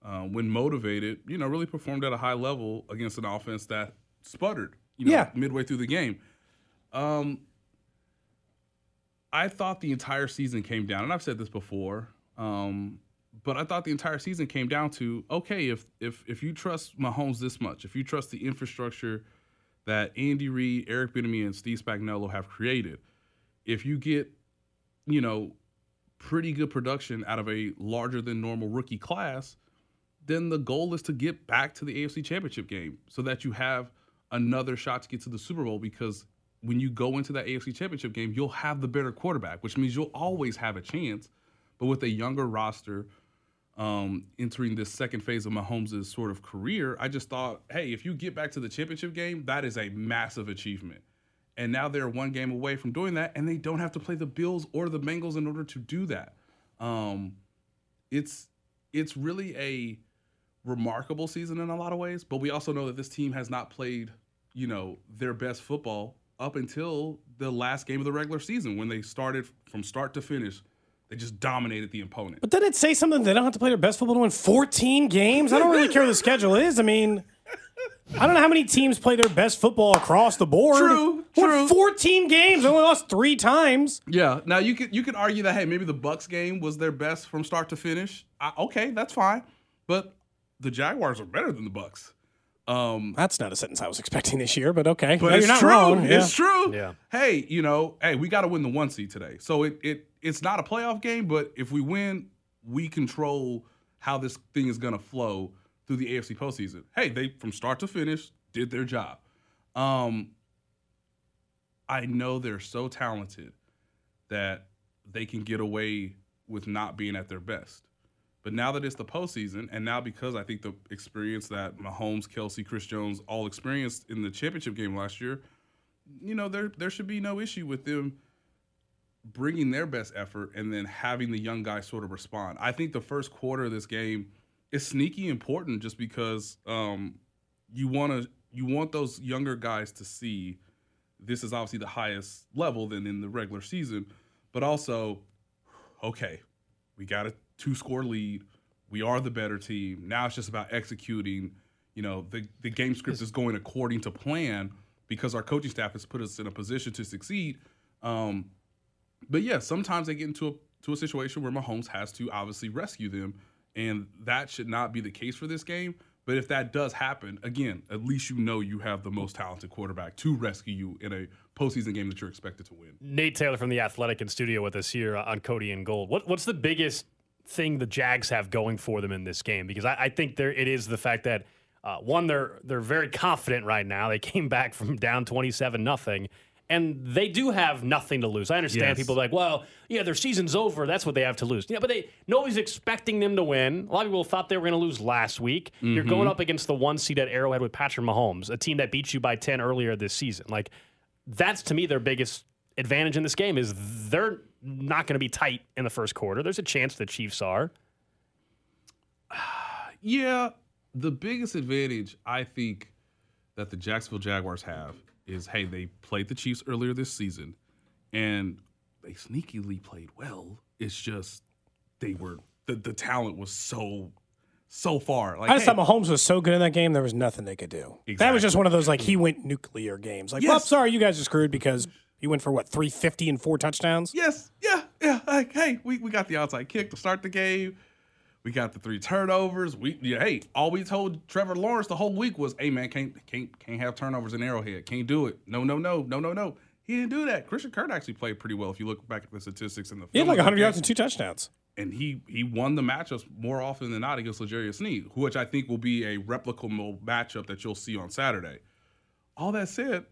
Speaker 6: uh, when motivated, you know, really performed at a high level against an offense that sputtered. You know,
Speaker 3: Yeah.
Speaker 6: midway through the game. Um, I thought the entire season came down, and I've said this before, um, but I thought the entire season came down to okay, if if if you trust Mahomes this much, if you trust the infrastructure that Andy Reid, Eric Bieniemy, and Steve Spagnuolo have created, if you get, you know, pretty good production out of a larger than normal rookie class, then the goal is to get back to the AFC Championship game so that you have another shot to get to the Super Bowl because when you go into that AFC Championship game, you'll have the better quarterback, which means you'll always have a chance. But with a younger roster um, entering this second phase of Mahomes' sort of career, I just thought, hey, if you get back to the championship game, that is a massive achievement. And now they're one game away from doing that, and they don't have to play the Bills or the Bengals in order to do that. Um, it's it's really a remarkable season in a lot of ways, but we also know that this team has not played, you know, their best football up until the last game of the regular season when they started from start to finish. They just dominated the opponent.
Speaker 3: But did it say something? They don't have to play their best football to win 14 games. I don't really care what the schedule is. I mean, I don't know how many teams play their best football across the board.
Speaker 6: True,
Speaker 3: Won
Speaker 6: true.
Speaker 3: 14 games. They only lost three times.
Speaker 6: Yeah. Now you could you could argue that hey maybe the Bucks game was their best from start to finish. I, okay, that's fine. But the Jaguars are better than the Bucks. Um,
Speaker 3: That's not a sentence I was expecting this year, but okay.
Speaker 6: but
Speaker 3: No,
Speaker 6: it's
Speaker 3: you're not
Speaker 6: true.
Speaker 3: wrong. Yeah.
Speaker 6: It's true.
Speaker 2: Yeah.
Speaker 6: Hey, you know, hey, we got to win the one seed today. So it it it's not a playoff game, but if we win, we control how this thing is going to flow through the AFC postseason. Hey, they from start to finish did their job. Um, I know they're so talented that they can get away with not being at their best. But now that it's the postseason, and now because I think the experience that Mahomes, Kelce, Chris Jones all experienced in the championship game last year, you know, there there should be no issue with them bringing their best effort and then having the young guys sort of respond. I think the first quarter of this game is sneaky important just because um, you want to you want those younger guys to see this is obviously the highest level than in the regular season, but also okay, we got a two score lead. We are the better team. Now it's just about executing. You know, the, the game script is going according to plan because our coaching staff has put us in a position to succeed. Um, but yeah, sometimes they get into a to a situation where Mahomes has to obviously rescue them, and that should not be the case for this game. But if that does happen, again, at least you know you have the most talented quarterback to rescue you in a postseason game that you're expected to win.
Speaker 2: Nate Taylor from the Athletic in studio with us here on Cody and Gold. What, what's the biggest thing the Jags have going for them in this game? Because I, I think there it is the fact that uh, one they're they're very confident right now. They came back from down twenty seven nothing. And they do have nothing to lose. I understand
Speaker 6: Yes.
Speaker 2: people are like, well, yeah, their season's over. That's what they have to lose. Yeah, but they nobody's expecting them to win. A lot of people thought they were going to lose last week. You're going up against the one seed at Arrowhead with Patrick Mahomes, a team that beat you by ten earlier this season. Like that's to me their biggest advantage in this game is they're not going to be tight in the first quarter. There's a chance the Chiefs are. <sighs>
Speaker 6: Yeah, the biggest advantage I think that the Jacksonville Jaguars have is hey, they played the Chiefs earlier this season and they sneakily played well. It's just they were the, the talent was so so far. Like
Speaker 3: I just
Speaker 6: hey,
Speaker 3: thought Mahomes was so good in that game, there was nothing they could do. That was just one of those like he went nuclear games. Like,
Speaker 6: Yes.
Speaker 3: well, sorry, you guys are screwed because he went for what three fifty and four touchdowns.
Speaker 6: Yes, yeah, yeah. Like, hey, we, we got the outside kick to start the game. We got the three turnovers. We yeah, hey, all we told Trevor Lawrence the whole week was, hey man, can't can't can't have turnovers in Arrowhead. Can't do it. No, no, no, no, no, no. He didn't do that. Christian Kirk actually played pretty well if you look back at the statistics in the
Speaker 3: He had like
Speaker 6: of
Speaker 3: 100 yards and two touchdowns.
Speaker 6: and he he won the matchups more often than not against L'Jarius Sneed, which I think will be a replicable matchup that you'll see on Saturday. All that said,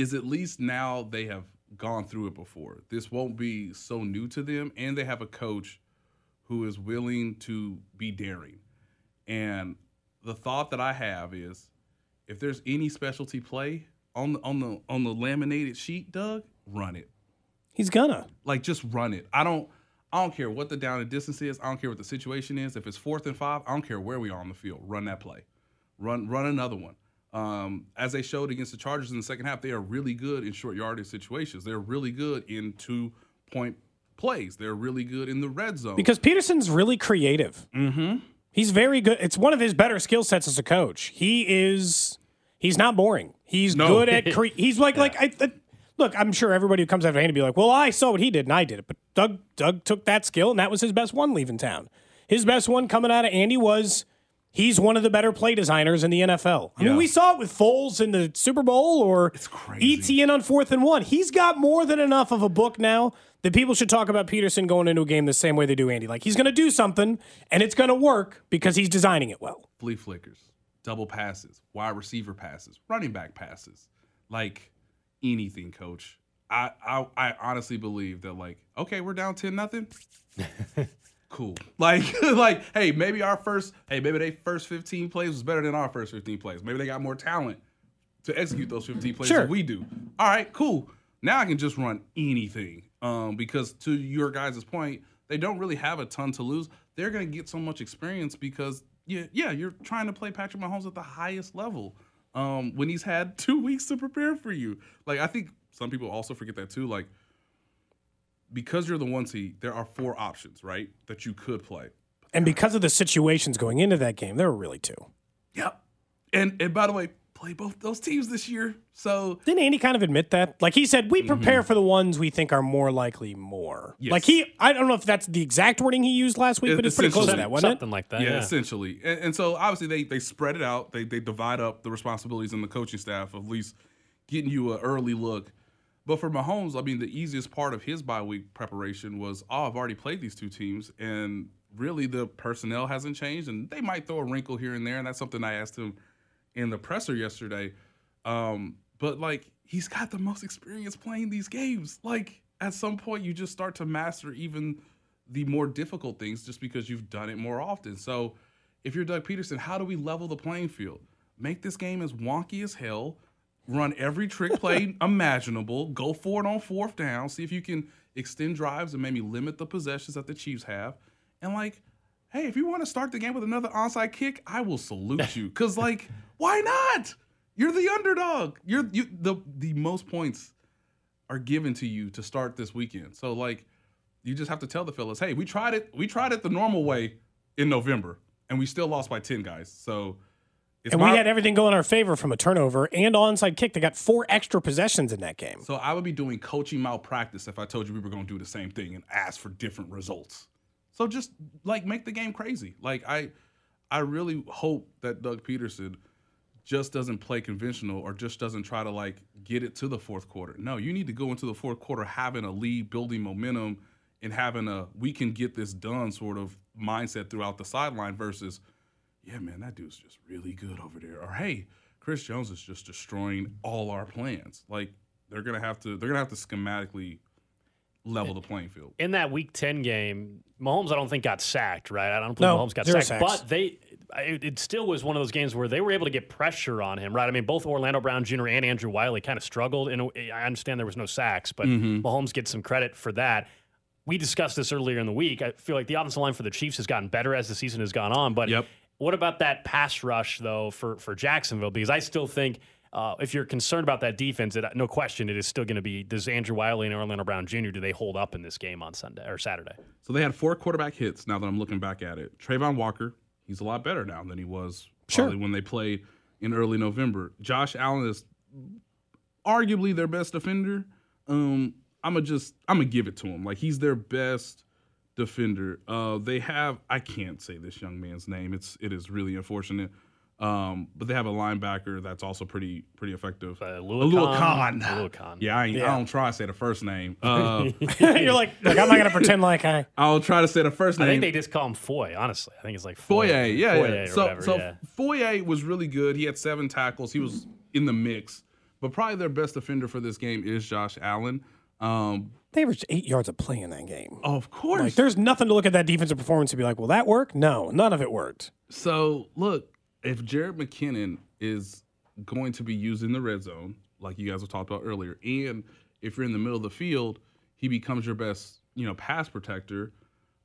Speaker 6: is at least now they have gone through it before. This won't be so new to them, and they have a coach who is willing to be daring. And the thought that I have is, if there's any specialty play on the on the on the laminated sheet, Doug, run it
Speaker 3: He's gonna.
Speaker 6: like just run it. I don't I don't care what the down and distance is. I don't care what the situation is. If it's fourth and five, I don't care where we are on the field. Run that play. Run run another one. Um, as they showed against the Chargers in the second half, they are really good in short yardage situations. They're really good in two point plays. They're really good in the red zone.
Speaker 3: Because Pederson's really creative. Mm-hmm. He's very good. It's one of his better skill sets as a coach. He is. He's not boring. He's
Speaker 6: No.
Speaker 3: good at. <laughs> Cre- he's like like I. I Look, I'm sure everybody who comes after Andy be like, "Well, I saw what he did and I did it," but Doug Doug took that skill and that was his best one leaving town. His best one coming out of Andy was he's one of the better play designers in the NFL. I mean, we saw it with Foles in the Super Bowl or
Speaker 6: crazy.
Speaker 3: ETN on fourth and one. He's got more than enough of a book now that people should talk about Pederson going into a game the same way they do Andy. Like he's going to do something and it's going to work because he's designing it well.
Speaker 6: flea flickers, double passes, wide receiver passes, running back passes, like anything, coach. I, I I honestly believe that like, okay, we're down 10 nothing. <laughs> cool. Like <laughs> like, hey, maybe our first hey, maybe they first 15 plays was better than our first 15 plays. Maybe they got more talent to execute those 15 plays
Speaker 3: Sure.
Speaker 6: than we do. All right, cool. Now I can just run anything. Um, because to your guys' point, they don't really have a ton to lose. They're gonna get so much experience because yeah, yeah, you're trying to play Patrick Mahomes at the highest level. Um, when he's had <laughs> two weeks to prepare for you. Like I think some people also forget that too. Like because you're the one seed, there are four options, right? That you could play.
Speaker 3: And because of the situations going into that game, there were really two.
Speaker 6: Yep. And and by the way, play both those teams this year. So
Speaker 3: Didn't Andy kind of admit that? Like he said, we mm-hmm. prepare for the ones we think are more likely more.
Speaker 6: Yes.
Speaker 3: Like he, I don't know if that's the exact wording he used last week,
Speaker 6: It-
Speaker 3: but it's pretty close to that, wasn't it?
Speaker 2: Something like that.
Speaker 6: yeah,
Speaker 2: Yeah.
Speaker 6: essentially. And, and so obviously they they spread it out. They they divide up the responsibilities in the coaching staff of at least getting you an early look. But for Mahomes, I mean, the easiest part of his bye week preparation was, oh, I've already played these two teams, and really the personnel hasn't changed, and they might throw a wrinkle here and there, and that's something I asked him in the presser yesterday. Um, but like, he's got the most experience playing these games. Like, at some point, you just start to master even the more difficult things just because you've done it more often. So, if you're Doug Pederson, how do we level the playing field? Make this game as wonky as hell. Run every trick play <laughs> imaginable. Go for it on fourth down. See if you can extend drives and maybe limit the possessions that the Chiefs have. And like, hey, if you want to start the game with another onside kick, I will salute you. Cause <laughs> like, why not? You're the underdog. You're you the the most points are given to you to start this weekend. So like, you just have to tell the fellas, hey, we tried it. We tried it the normal way in November, and we still lost by ten guys. So. It's
Speaker 3: And
Speaker 6: my-
Speaker 3: we had everything go in our favor from a turnover and onside kick. They got four extra possessions in that game.
Speaker 6: So I would be doing coaching malpractice if I told you we were going to do the same thing and ask for different results. So just like make the game crazy. Like I I really hope that Doug Pederson just doesn't play conventional or just doesn't try to like get it to the fourth quarter. No, you need to go into the fourth quarter having a lead, building momentum and having a we can get this done sort of mindset throughout the sideline versus yeah, man, that dude's just really good over there. Or hey, Chris Jones is just destroying all our plans. Like they're gonna have to they're gonna have to schematically level the playing field.
Speaker 2: in that Week Ten game, Mahomes I don't think got sacked. Right, I don't believe
Speaker 3: No,
Speaker 2: Mahomes got sacked,
Speaker 3: sacks.
Speaker 2: but they. It, it still was one of those games where they were able to get pressure on him, right? I mean, both Orlando Brown Jr. and Andrew Wylie kind of struggled. And I understand there was no sacks, but mm-hmm. Mahomes gets some credit for that. We discussed this earlier in the week. I feel like the offensive line for the Chiefs has gotten better as the season has gone on, but
Speaker 6: Yep.
Speaker 2: What about that pass rush though for for Jacksonville? Because I still think uh, if you're concerned about that defense, it, no question, it is still going to be does Andrew Wylie and Orlando Brown Jr. do they hold up in this game on Sunday or Saturday?
Speaker 6: So they had four quarterback hits. Now that I'm looking back at it, Travon Walker, he's a lot better now than he was
Speaker 3: Sure.
Speaker 6: probably when they played in early November. Josh Allen is arguably their best defender. Um, I'm gonna just I'm gonna give it to him. Like he's their best defender. Uh, they have I can't say this young man's name. It's it is really unfortunate. Um, but they have a linebacker that's also pretty pretty effective.
Speaker 2: Uh,
Speaker 6: Oluokun.
Speaker 2: Khan. Oluokun.
Speaker 6: Yeah, I,
Speaker 3: Yeah. <laughs> <laughs>
Speaker 6: I don't try to say the first name. Uh,
Speaker 3: You're like, like I'm not gonna pretend like I.
Speaker 6: I'll try to say the first name.
Speaker 2: I
Speaker 6: name.
Speaker 2: think they just call him Foy. Honestly, I think it's like
Speaker 6: Foye,
Speaker 2: Foye.
Speaker 6: yeah,
Speaker 2: Foye
Speaker 6: yeah.
Speaker 2: or
Speaker 6: So,
Speaker 2: whatever,
Speaker 6: so
Speaker 2: yeah.
Speaker 6: Foye was really good. He had seven tackles. He was in the mix. But probably their best defender for this game is Josh Allen. Um,
Speaker 3: They averaged eight yards a play in that game.
Speaker 6: of course.
Speaker 3: Like, there's nothing to look at that defensive performance and be like, will that work? No, none of it worked.
Speaker 6: So look, if Jerick McKinnon is going to be used in the red zone, like you guys have talked about earlier, and if you're in the middle of the field, he becomes your best, you know, pass protector.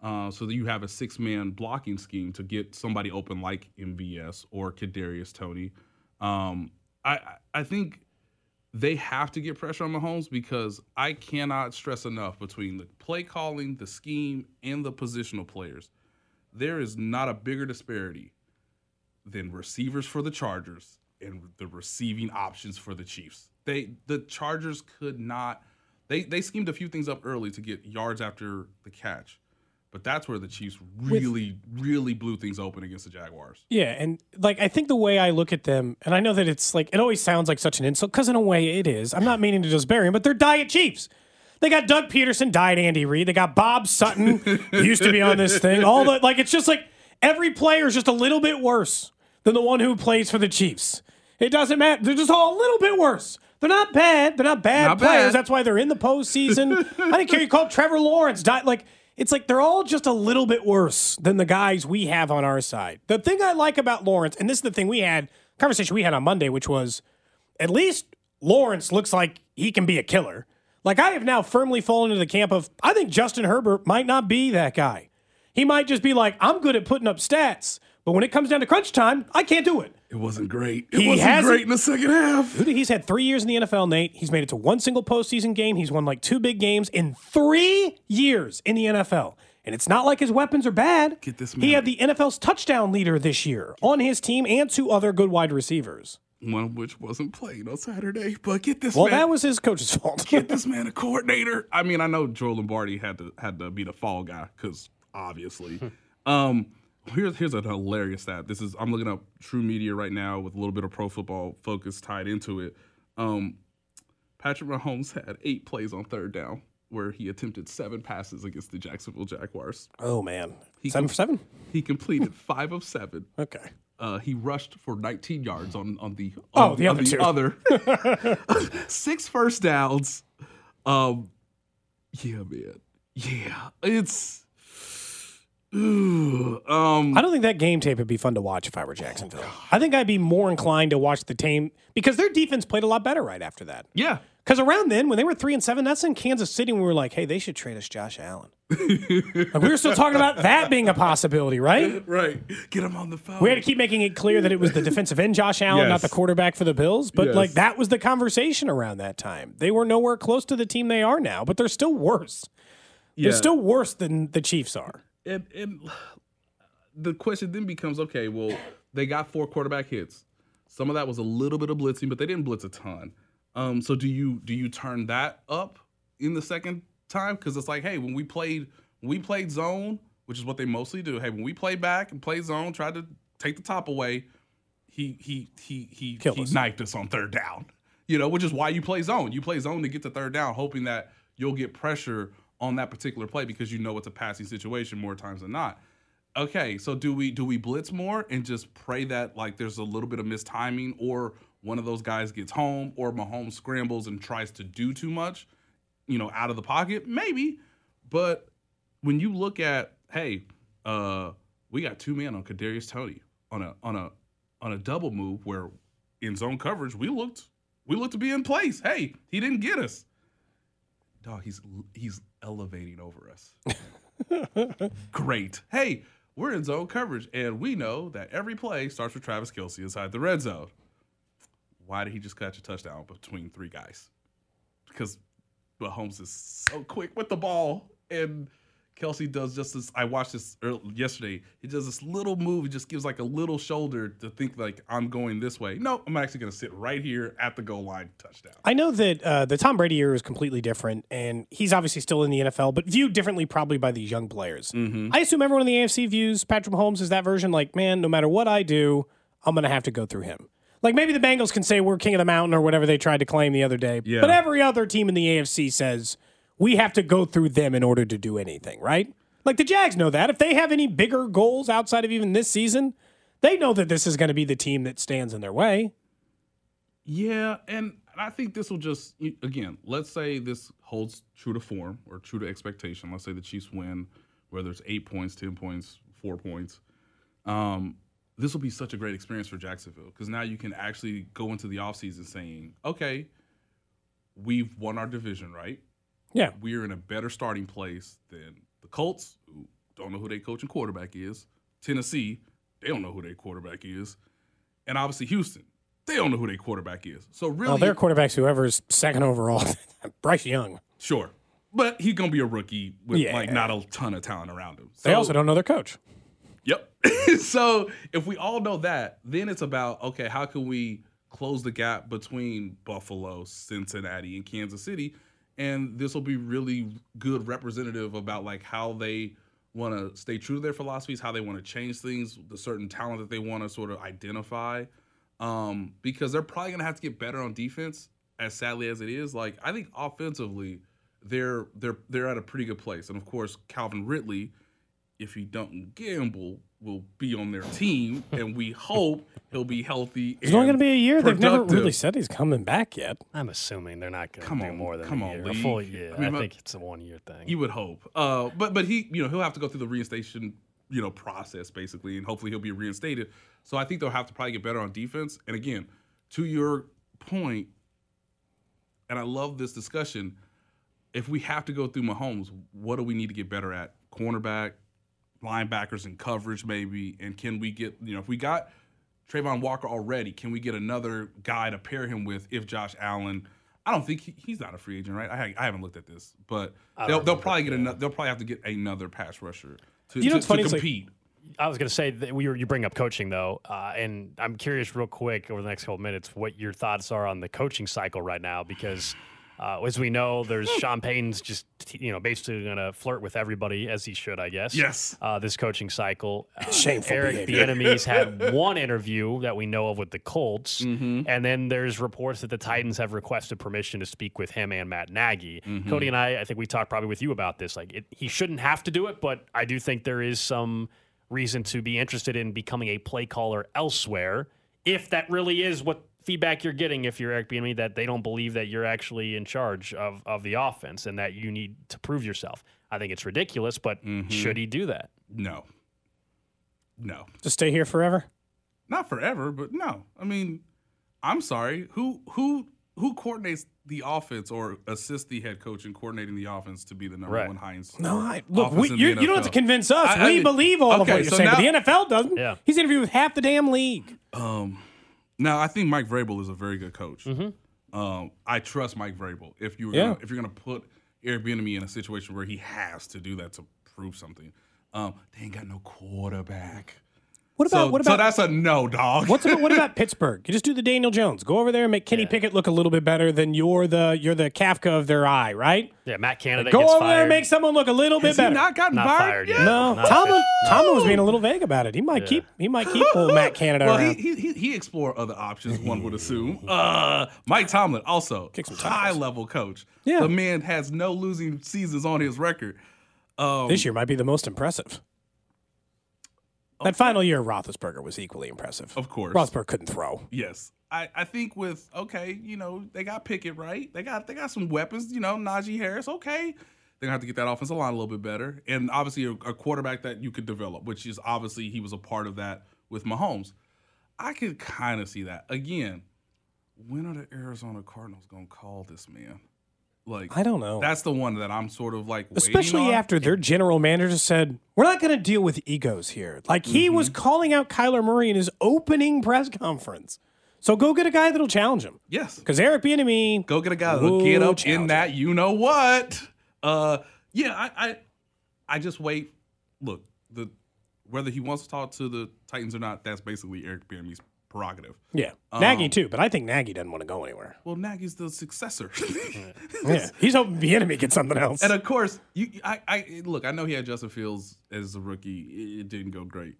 Speaker 6: Uh, so that you have a six-man blocking scheme to get somebody open like MVS or Kadarius Toney. Um, I- I think they have to get pressure on Mahomes because I cannot stress enough between the play calling, the scheme, and the positional players. There is not a bigger disparity than receivers for the Chargers and the receiving options for the Chiefs. They the Chargers could not they they schemed a few things up early to get yards after the catch. But that's where the Chiefs really, really blew things open against the Jaguars.
Speaker 3: Yeah, and like I think the way I look at them, and I know that it's like it always sounds like such an insult because in a way it is. I'm not meaning to just bury them, but they're diet Chiefs. They got Doug Pederson, died Andy Reid. They got Bob Sutton, used to be on this thing. All the like, it's just like every player is just a little bit worse than the one who plays for the Chiefs. It doesn't matter. They're just all a little bit worse. They're not bad. They're not bad
Speaker 6: Not
Speaker 3: players.
Speaker 6: bad.
Speaker 3: That's why they're in the postseason. I didn't care. You called Trevor Lawrence. Di- like it's like they're all just a little bit worse than the guys we have on our side. The thing I like about Lawrence, and this is the thing we had conversation we had on Monday, which was at least Lawrence looks like he can be a killer. Like I have now firmly fallen into the camp of I think Justin Herbert might not be that guy. He might just be like I'm good at putting up stats, but when it comes down to crunch time, I can't do it.
Speaker 6: It wasn't great. It
Speaker 3: He
Speaker 6: wasn't great in the second half.
Speaker 3: He's had three years in the NFL, Nate. He's made it to one single postseason game. He's won like two big games in three years in the NFL. And it's not like his weapons are bad.
Speaker 6: Get this man.
Speaker 3: He had the NFL's touchdown leader this year on his team and two other good wide receivers.
Speaker 6: One of which wasn't playing on Saturday. But get this man.
Speaker 3: Well,
Speaker 6: man.
Speaker 3: that was his coach's fault.
Speaker 6: get <laughs> this man a coordinator. I mean, I know Joe Lombardi had to had to be the fall guy because obviously. <laughs> um, here's here's a hilarious stat. This is I'm looking up TruMedia right now with a little bit of Pro Football Focus tied into it. Um, Patrick Mahomes had eight plays on third down where he attempted seven passes against the Jacksonville Jaguars.
Speaker 3: oh, man.
Speaker 6: He
Speaker 3: seven
Speaker 6: com-
Speaker 3: for seven?
Speaker 6: He completed <laughs> five of seven.
Speaker 3: Okay.
Speaker 6: Uh, he rushed for 19 yards on on the
Speaker 3: Oh,
Speaker 6: on,
Speaker 3: the
Speaker 6: on
Speaker 3: other two.
Speaker 6: other. <laughs> <laughs> six first downs. Um, yeah, man, yeah, it's. Ooh, um,
Speaker 3: I don't think that game tape would be fun to watch if I were Jacksonville. I think I'd be more inclined to watch the team because their defense played a lot better right after that.
Speaker 6: yeah,
Speaker 3: Because around then, when they were three and seven, that's in Kansas City. And we were like, "Hey, they should trade us Josh Allen." <laughs> like, we were still talking about that being a possibility, right? <laughs>
Speaker 6: right. Get him on the phone.
Speaker 3: We had to keep making it clear that it was the defensive end Josh Allen, not the quarterback for the Bills. But
Speaker 6: Yes.
Speaker 3: like that was the conversation around that time. They were nowhere close to the team they are now, but they're still worse.
Speaker 6: yeah.
Speaker 3: They're still worse than the Chiefs are.
Speaker 6: And and the question then becomes okay well they got four quarterback hits. Some of that was a little bit of blitzing but they didn't blitz a ton. Um so do you do you turn that up in the second time? Because it's like hey when we played when we played zone which is what they mostly do hey when we played back and played zone tried to take the top away he he he he,
Speaker 3: Killed
Speaker 6: he
Speaker 3: us.
Speaker 6: knifed us on third down you know which is why you play zone. You play zone to get to third down hoping that you'll get pressure on that particular play because you know it's a passing situation more times than not. Okay so do we do we blitz more and just pray that like there's a little bit of mistiming or one of those guys gets home or Mahomes scrambles and tries to do too much you know out of the pocket? Maybe but when you look at hey uh we got two men on Kadarius Toney on a on a on a double move where in zone coverage we looked we looked to be in place. Hey he didn't get us dog he's he's elevating over us <laughs> great. Hey, we're in zone coverage, and we know that every play starts with Travis Kelce inside the red zone. Why did he just catch a touchdown between three guys? Because Mahomes is so quick with the ball, and Kelce does just this. I watched this yesterday. He does this little move. He just gives like a little shoulder to think like I'm going this way. No, I'm actually going to sit right here at the goal line. Touchdown.
Speaker 3: I know that uh, the Tom Brady era is completely different, and he's obviously still in the NFL, but viewed differently probably by these young players. I assume everyone in the AFC views Patrick Mahomes as that version. Like, man, no matter what I do, I'm going to have to go through him. Like maybe the Bengals can say we're king of the mountain or whatever they tried to claim the other day,
Speaker 6: Yeah.
Speaker 3: but every other team in the AFC says we have to go through them in order to do anything, right? Like the Jags know that. If they have any bigger goals outside of even this season, they know that this is going to be the team that stands in their way.
Speaker 6: Yeah, and I think this will just again, let's say this holds true to form or true to expectation. Let's say the Chiefs win, whether it's eight points, ten points, four points. Um, this will be such a great experience for Jacksonville because now you can actually go into the offseason saying, okay, we've won our division, right?
Speaker 3: Yeah.
Speaker 6: We're in a better starting place than the Colts, who don't know who their coach and quarterback is. Tennessee, they don't know who their quarterback is. And obviously Houston, they don't know who their quarterback is. So really,
Speaker 3: Well, their quarterback's whoever's second overall, <laughs> Bryce Young.
Speaker 6: sure, but he's gonna be a rookie with
Speaker 3: Yeah.
Speaker 6: like not a ton of talent around him.
Speaker 3: They also don't know their coach.
Speaker 6: Yep. <laughs> so if we all know that, then it's about okay, how can we close the gap between Buffalo, Cincinnati, and Kansas City? And this will be really good representative about like how they want to stay true to their philosophies, how they want to change things, the certain talent that they want to sort of identify. Um, because they're probably gonna have to get better on defense, as sadly as it is. Like I think offensively, they're they're they're at a pretty good place. And of course, Calvin Ridley if he don't gamble, will be on their team, and we <laughs> hope he'll be healthy.
Speaker 3: It's only going to be a year. They've never really said he's coming back yet.
Speaker 2: I'm assuming they're not going to do
Speaker 6: on,
Speaker 2: more than
Speaker 6: come
Speaker 2: a
Speaker 6: on,
Speaker 2: year. A full year.
Speaker 6: I
Speaker 2: I,
Speaker 6: mean, but-
Speaker 2: think it's a one year thing.
Speaker 6: You would hope, uh, but but he, you know, he'll have to go through the reinstation, you know, process basically, and hopefully he'll be reinstated. So I think they'll have to probably get better on defense. And again, to your point, and I love this discussion. If we have to go through Mahomes, what do we need to get better at? Cornerback, linebackers, and coverage, maybe. And can we get, you know, if we got Travon Walker already, can we get another guy to pair him with if Josh Allen? I don't think he, he's not a free agent, right? I, I haven't looked at this, but they'll, they'll probably
Speaker 2: that-
Speaker 6: get another. They'll probably have to get another pass rusher to,
Speaker 3: You know
Speaker 6: to, to
Speaker 3: It's like-
Speaker 6: compete.
Speaker 2: I was going to say that we were, you bring up coaching though, uh, and I'm curious, real quick, over the next couple minutes, what your thoughts are on the coaching cycle right now, because uh, as we know, there's Sean Payton's just you know basically going to flirt with everybody as he should, I guess.
Speaker 6: Yes.
Speaker 2: Uh, this coaching cycle. Uh,
Speaker 3: Shameful
Speaker 2: Eric
Speaker 3: behavior.
Speaker 2: Bieniemy's had <laughs> one interview that we know of with the Colts,
Speaker 6: Mm-hmm.
Speaker 2: and then there's reports that the Titans have requested permission to speak with him and Matt Nagy.
Speaker 6: Mm-hmm.
Speaker 2: Cody and I, I think we talked probably with you about this. Like, it, he shouldn't have to do it, but I do think there is some reason to be interested in becoming a play caller elsewhere, if that really is what feedback you're getting. If you're Eric Bieniemy, that they don't believe that you're actually in charge of of the offense and that you need to prove yourself. I think it's ridiculous, but
Speaker 6: Mm-hmm.
Speaker 2: should he do that?
Speaker 6: No, no,
Speaker 3: To stay here forever?
Speaker 6: not forever, but no. I mean, I'm sorry. Who who who coordinates the offense or assists the head coach in coordinating the the offense to be the number
Speaker 2: Right.
Speaker 6: one Heinz?
Speaker 3: No, I, look, we, you, you don't have to convince us.
Speaker 6: I- I
Speaker 3: we believe all of what you're
Speaker 6: so
Speaker 3: saying.
Speaker 6: now-
Speaker 3: but the NFL doesn't.
Speaker 2: Yeah.
Speaker 3: He's interviewed with half the damn league.
Speaker 6: Um, now I think Mike Vrabel is a very good coach.
Speaker 2: Mm-hmm.
Speaker 6: Um, I trust Mike Vrabel. If you were
Speaker 3: Yeah.
Speaker 6: gonna, if you're gonna put Eric Bieniemy in a situation where he has to do that to prove something, um, they ain't got no quarterback.
Speaker 3: What about
Speaker 6: So,
Speaker 3: what
Speaker 6: so
Speaker 3: about
Speaker 6: that's a no, dog.
Speaker 3: what's about, what about <laughs> Pittsburgh? You just do the Daniel Jones. Go over there and make Kenny Pickett look a little bit better than you're the you're the Kafka of their eye, right?
Speaker 2: Yeah, Matt Canada
Speaker 3: Go
Speaker 2: gets
Speaker 3: over
Speaker 2: fired.
Speaker 3: there and make someone look a little
Speaker 6: Has
Speaker 3: bit
Speaker 6: he
Speaker 3: better.
Speaker 6: not gotten
Speaker 2: Not
Speaker 6: fired,
Speaker 2: fired
Speaker 6: yet?
Speaker 2: yet.
Speaker 3: no,
Speaker 2: Not
Speaker 3: Tomlin. Tomlin was being a little vague about it. He might keep he might keep <laughs> old Matt Canada
Speaker 6: Well, he,
Speaker 3: around.
Speaker 6: he he he explore other options. One would <laughs> assume. Uh, Mike Tomlin also
Speaker 3: Kick some
Speaker 6: high level coach.
Speaker 3: Yeah.
Speaker 6: the man has no losing seasons on his record. Um,
Speaker 3: this year might be the most impressive. That final year, Roethlisberger was equally impressive.
Speaker 6: Of course.
Speaker 3: Roethlisberger couldn't throw.
Speaker 6: Yes. I, I think with okay, you know, they got Pickett, right? They got they got some weapons, you know, Najee Harris, okay. They're gonna have to get that offensive line a little bit better. And obviously a, a quarterback that you could develop, which is obviously he was a part of that with Mahomes. I could kind of see that. Again, when are the Arizona Cardinals gonna call this man? Like
Speaker 3: I don't know.
Speaker 6: That's the one that I'm sort of like, waiting
Speaker 3: Especially after their general manager said, "We're not going to deal with egos here." Like he was
Speaker 6: Mm-hmm.
Speaker 3: calling out Kyler Murray in his opening press conference. So go get a guy that'll challenge him.
Speaker 6: Yes.
Speaker 3: Because Eric Bieniemy,
Speaker 6: go get a guy that'll get up in that. You know what? Uh, yeah, I, I, I just wait. Look, the whether he wants to talk to the Titans or not, that's basically Eric Bieniemy's prerogative.
Speaker 3: yeah,
Speaker 6: Um,
Speaker 3: Nagy too. But I think Nagy doesn't want to go anywhere.
Speaker 6: Well, Nagy's the successor. <laughs>
Speaker 3: Yeah, he's hoping Bieniemy gets something else.
Speaker 6: And of course, you, I, I look. I know he had Justin Fields as a rookie. It, it didn't go great.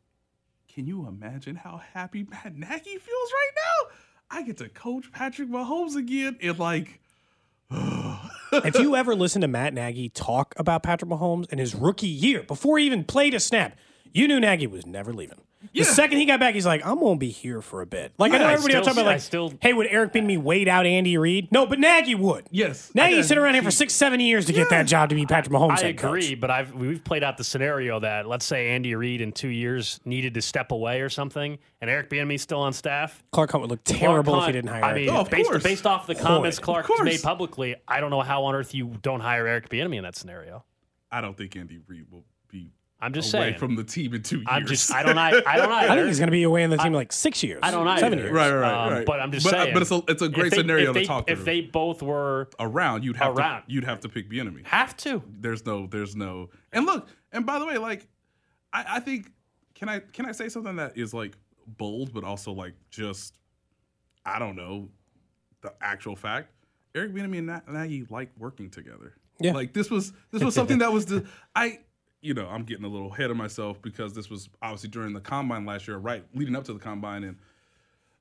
Speaker 6: Can you imagine how happy <laughs> Matt Nagy feels right now? I get to coach Patrick Mahomes again, and like, <sighs>
Speaker 3: if you <laughs> ever listen to Matt Nagy talk about Patrick Mahomes and his rookie year, before he even played a snap, you knew Nagy was never leaving. The second he got back, he's like, I'm gonna be here for a bit. Like I know
Speaker 2: I
Speaker 3: everybody else talking about
Speaker 2: I
Speaker 3: like,
Speaker 2: still-
Speaker 3: hey, would Eric Bieniemy wait out Andy Reid? No, but Nagy would.
Speaker 6: yes,
Speaker 3: Nagy
Speaker 6: I-
Speaker 3: sit around here for six, seven years to get that job to be Patrick Mahomes.
Speaker 2: I
Speaker 3: head coach.
Speaker 2: agree, but I've we've played out the scenario that let's say Andy Reid in two years needed to step away or something, and Eric Bieniemy's still on staff.
Speaker 3: Clark Hunt would look
Speaker 2: Clark
Speaker 3: terrible if he didn't hire.
Speaker 2: I mean,
Speaker 6: Oh, of
Speaker 2: based,
Speaker 6: course.
Speaker 2: based off the comments
Speaker 6: Of
Speaker 2: Clark
Speaker 6: course.
Speaker 2: made publicly, I don't know how on earth you don't hire Eric Bieniemy in that scenario.
Speaker 6: I don't think Andy Reid will be
Speaker 2: I'm just
Speaker 6: away
Speaker 2: saying.
Speaker 6: from the team in two years.
Speaker 2: I'm just <laughs> I don't I, I don't either.
Speaker 3: I think he's going to be away in the team like six years.
Speaker 2: I don't either.
Speaker 3: Seven years.
Speaker 6: Right, right, right,
Speaker 2: Um. But I'm just
Speaker 6: But, uh,
Speaker 2: saying.
Speaker 6: but it's a it's a great
Speaker 2: they-
Speaker 6: scenario
Speaker 2: if
Speaker 6: to
Speaker 2: they,
Speaker 6: talk
Speaker 2: If
Speaker 6: through.
Speaker 2: they both were
Speaker 6: around, you'd have
Speaker 2: Around.
Speaker 6: to you'd have to pick Bieniemy.
Speaker 2: have to,
Speaker 6: There's no there's no and look and by the way, like I, I think can I can I say something that is like bold but also like just I don't know the actual fact. Eric Bieniemy and Na- Nagy like working together.
Speaker 3: Yeah.
Speaker 6: Like this was this was <laughs> something that was the I you know I'm getting a little ahead of myself because this was obviously during the combine last year, right leading up to the combine, and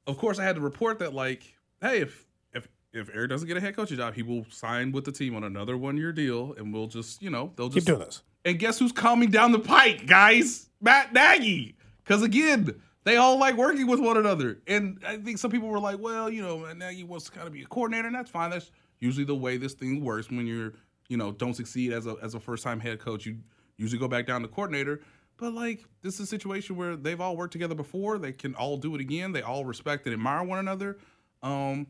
Speaker 6: of course I had to report that like hey if if if Eric doesn't get a head coaching job, he will sign with the team on another one year deal, and we'll just you know they'll just Keep
Speaker 3: doing this.
Speaker 6: and guess who's coming down the pike, guys? Matt Nagy. Because again, they all like working with one another. And I think some people were like, well, you know, Matt Nagy wants to kind of be a coordinator, and that's fine. That's usually the way this thing works when you're, you know, don't succeed as a as a first time head coach. You usually go back down to coordinator. But like this is a situation where they've all worked together before. They can all do it again. They all respect and admire one another. Um,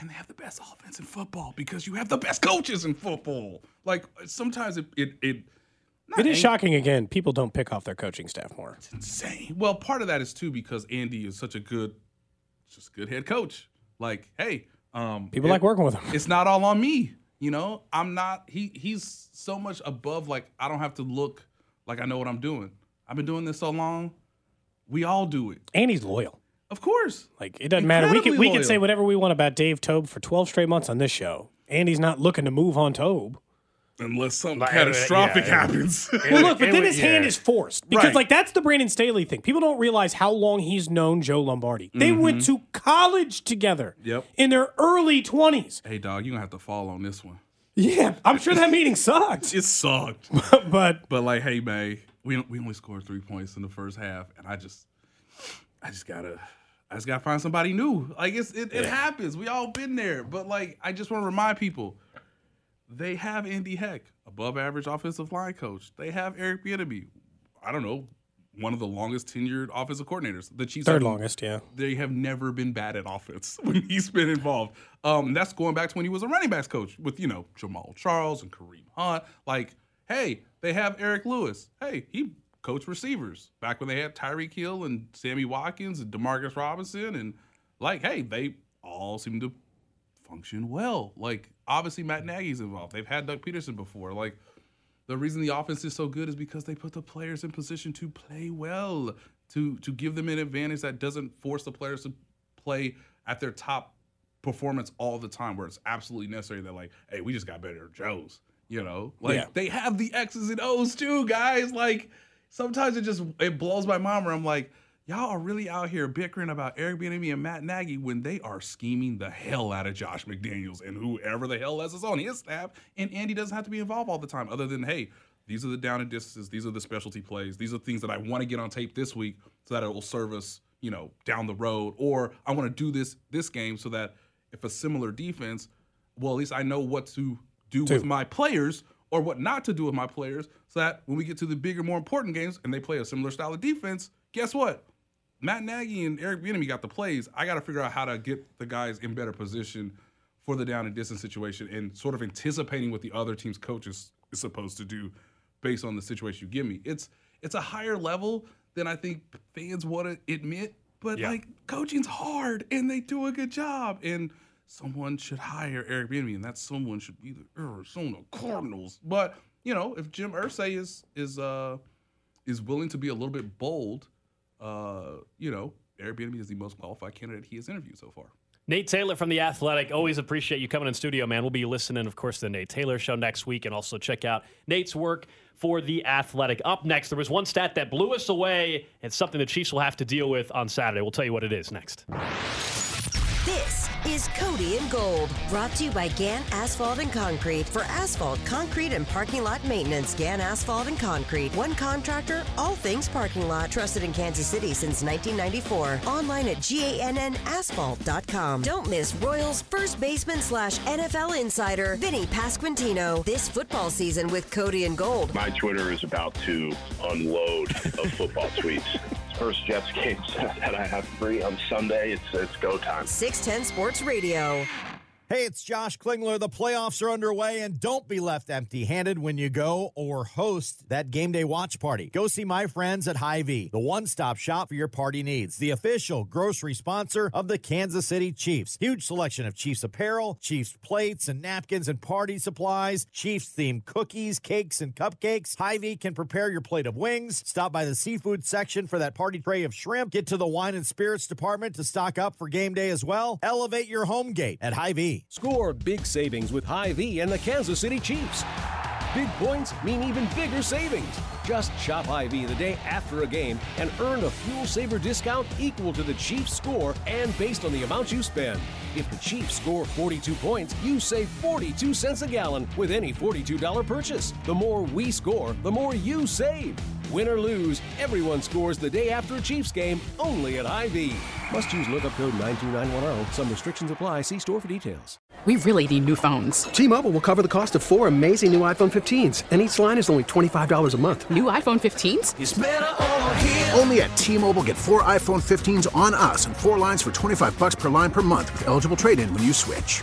Speaker 6: and they have the best offense in football because you have the best coaches in football. Like sometimes it it, it
Speaker 3: It is shocking again. People don't pick off their coaching staff more.
Speaker 6: It's insane. Well, part of that is too because Andy is such a good, just good head coach. Like, hey, um,
Speaker 3: People
Speaker 6: it-
Speaker 3: like working with him.
Speaker 6: It's not all on me. You know, I'm not. He he's so much above. Like, I don't have to look like I know what I'm doing. I've been doing this so long. We all do it,
Speaker 3: And he's loyal.
Speaker 6: of course.
Speaker 3: Like it doesn't matter. We can
Speaker 6: Incredibly
Speaker 3: we can say whatever we want about Dave Toub for 12 straight months on this show. And he's not looking to move on Toub.
Speaker 6: Unless something
Speaker 2: Like,
Speaker 6: catastrophic
Speaker 2: yeah.
Speaker 6: happens.
Speaker 3: Well, look, but then
Speaker 2: would-
Speaker 3: his hand is forced because,
Speaker 6: Right.
Speaker 3: like, that's the Brandon Staley thing. People don't realize how long he's known Joe Lombardi. They went to college together.
Speaker 6: Mm-hmm. Yep.
Speaker 3: In their early twenties.
Speaker 6: hey, dog, you're gonna have to fall on this one.
Speaker 3: Yeah, I'm sure that meeting sucked. <laughs>
Speaker 6: It sucked. <laughs>
Speaker 3: but
Speaker 6: But like, hey, May, we we only scored three points in the first half, and I just, I just gotta, I just gotta find somebody new. Like it's it, it happens. We all been there. But like, I just want to remind people, they have Andy Heck, above average offensive line coach. They have Eric Bieniemy. I don't know, one of the longest tenured offensive coordinators. The Chiefs
Speaker 3: third longest, yeah.
Speaker 6: they have never been bad at offense <laughs> when he's been involved. Um, that's going back to when he was a running backs coach with, you know, Jamaal Charles and Kareem Hunt. Like, hey, they have Eric Lewis. Hey, he coached receivers back when they had Tyreek Hill and Sammy Watkins and Demarcus Robinson. And, like, hey, they all seem to function well. Like, obviously, Matt Nagy's involved. They've had Doug Pederson before. Like, the reason the offense is so good is because they put the players in position to play well, to to give them an advantage that doesn't force the players to play at their top performance all the time, where it's absolutely necessary that like, hey, we just got better Joes. You know, like
Speaker 3: Yeah.
Speaker 6: they have the X's and O's too, guys. Like sometimes it just it blows my mind where I'm like, y'all are really out here bickering about Eric Bieniemy and Matt Nagy when they are scheming the hell out of Josh McDaniels and whoever the hell else is on his staff, and Andy doesn't have to be involved all the time. Other than hey, these are the down and distances, these are the specialty plays, these are things that I want to get on tape this week so that it will serve us, you know, down the road, or I want to do this this game so that if a similar defense, well, at least I know what to do with my players or what not to do with my players so that when we get to the bigger, more important games and they play a similar style of defense, guess what? Matt Nagy and Eric Bieniemy got the plays. I got to figure out how to get the guys in better position for the down and distance situation and sort of anticipating what the other team's coach is, is supposed to do based on the situation you give me. It's it's a higher level than I think fans want to admit. But
Speaker 2: Yeah.
Speaker 6: like coaching's hard and they do a good job. And someone should hire Eric Bieniemy, and that someone should be the Arizona Cardinals. But you know, if Jim Irsay is is uh is willing to be a little bit bold, uh, you know, Bieniemy is the most qualified candidate he has interviewed so far.
Speaker 2: Nate Taylor from The Athletic. Always appreciate you coming in studio, man. We'll be listening, of course, to the Nate Taylor show next week and also check out Nate's work for The Athletic. Up next, there was one stat that blew us away and something the Chiefs will have to deal with on Saturday. We'll tell you what it is next.
Speaker 5: Is Cody and Gold, brought to you by Gann Asphalt and Concrete for asphalt, concrete, and parking lot maintenance. Gann Asphalt and Concrete, one contractor, all things parking lot. Trusted in Kansas City since 1994. Online at GANNasphalt.com. Don't miss Royals first baseman slash NFL insider Vinny Pasquantino this football season with Cody and Gold.
Speaker 7: My Twitter is about to unload of football tweets. <laughs> First Jets <laughs> game that I have free on Sunday. It's it's go time.
Speaker 5: 610 Sports Radio.
Speaker 8: Hey, it's Josh Klingler. The playoffs are underway, and don't be left empty handed when you go or host that game day watch party. Go see my friends at Hy-Vee, the one stop shop for your party needs, the official grocery sponsor of the Kansas City Chiefs. Huge selection of Chiefs apparel, Chiefs plates and napkins and party supplies, Chiefs themed cookies, cakes, and cupcakes. Hy-Vee can prepare your plate of wings. Stop by the seafood section for that party tray of shrimp. Get to the wine and spirits department to stock up for game day as well. Elevate your home gate at Hy-Vee.
Speaker 9: Score big savings with Hy-Vee and the Kansas City Chiefs. Big points mean even bigger savings. Just shop Hy-Vee the day after a game and earn a fuel saver discount equal to the Chiefs score and based on the amount you spend. If the Chiefs score 42 points, you save 42 cents a gallon with any $42 purchase. The more we score, the more you save. Win or lose, everyone scores the day after a Chiefs game only at Hy-Vee. Must use lookup code 92910. Some restrictions apply. See store for details.
Speaker 10: We really need new phones.
Speaker 11: T-Mobile will cover the cost of four amazing new iPhone 15s, and each line is only $25 a month.
Speaker 10: New iPhone 15s?
Speaker 12: It's better over here. Only at T-Mobile get four iPhone 15s on us and four lines for 25 bucks per line per month with eligible trade-in when you switch.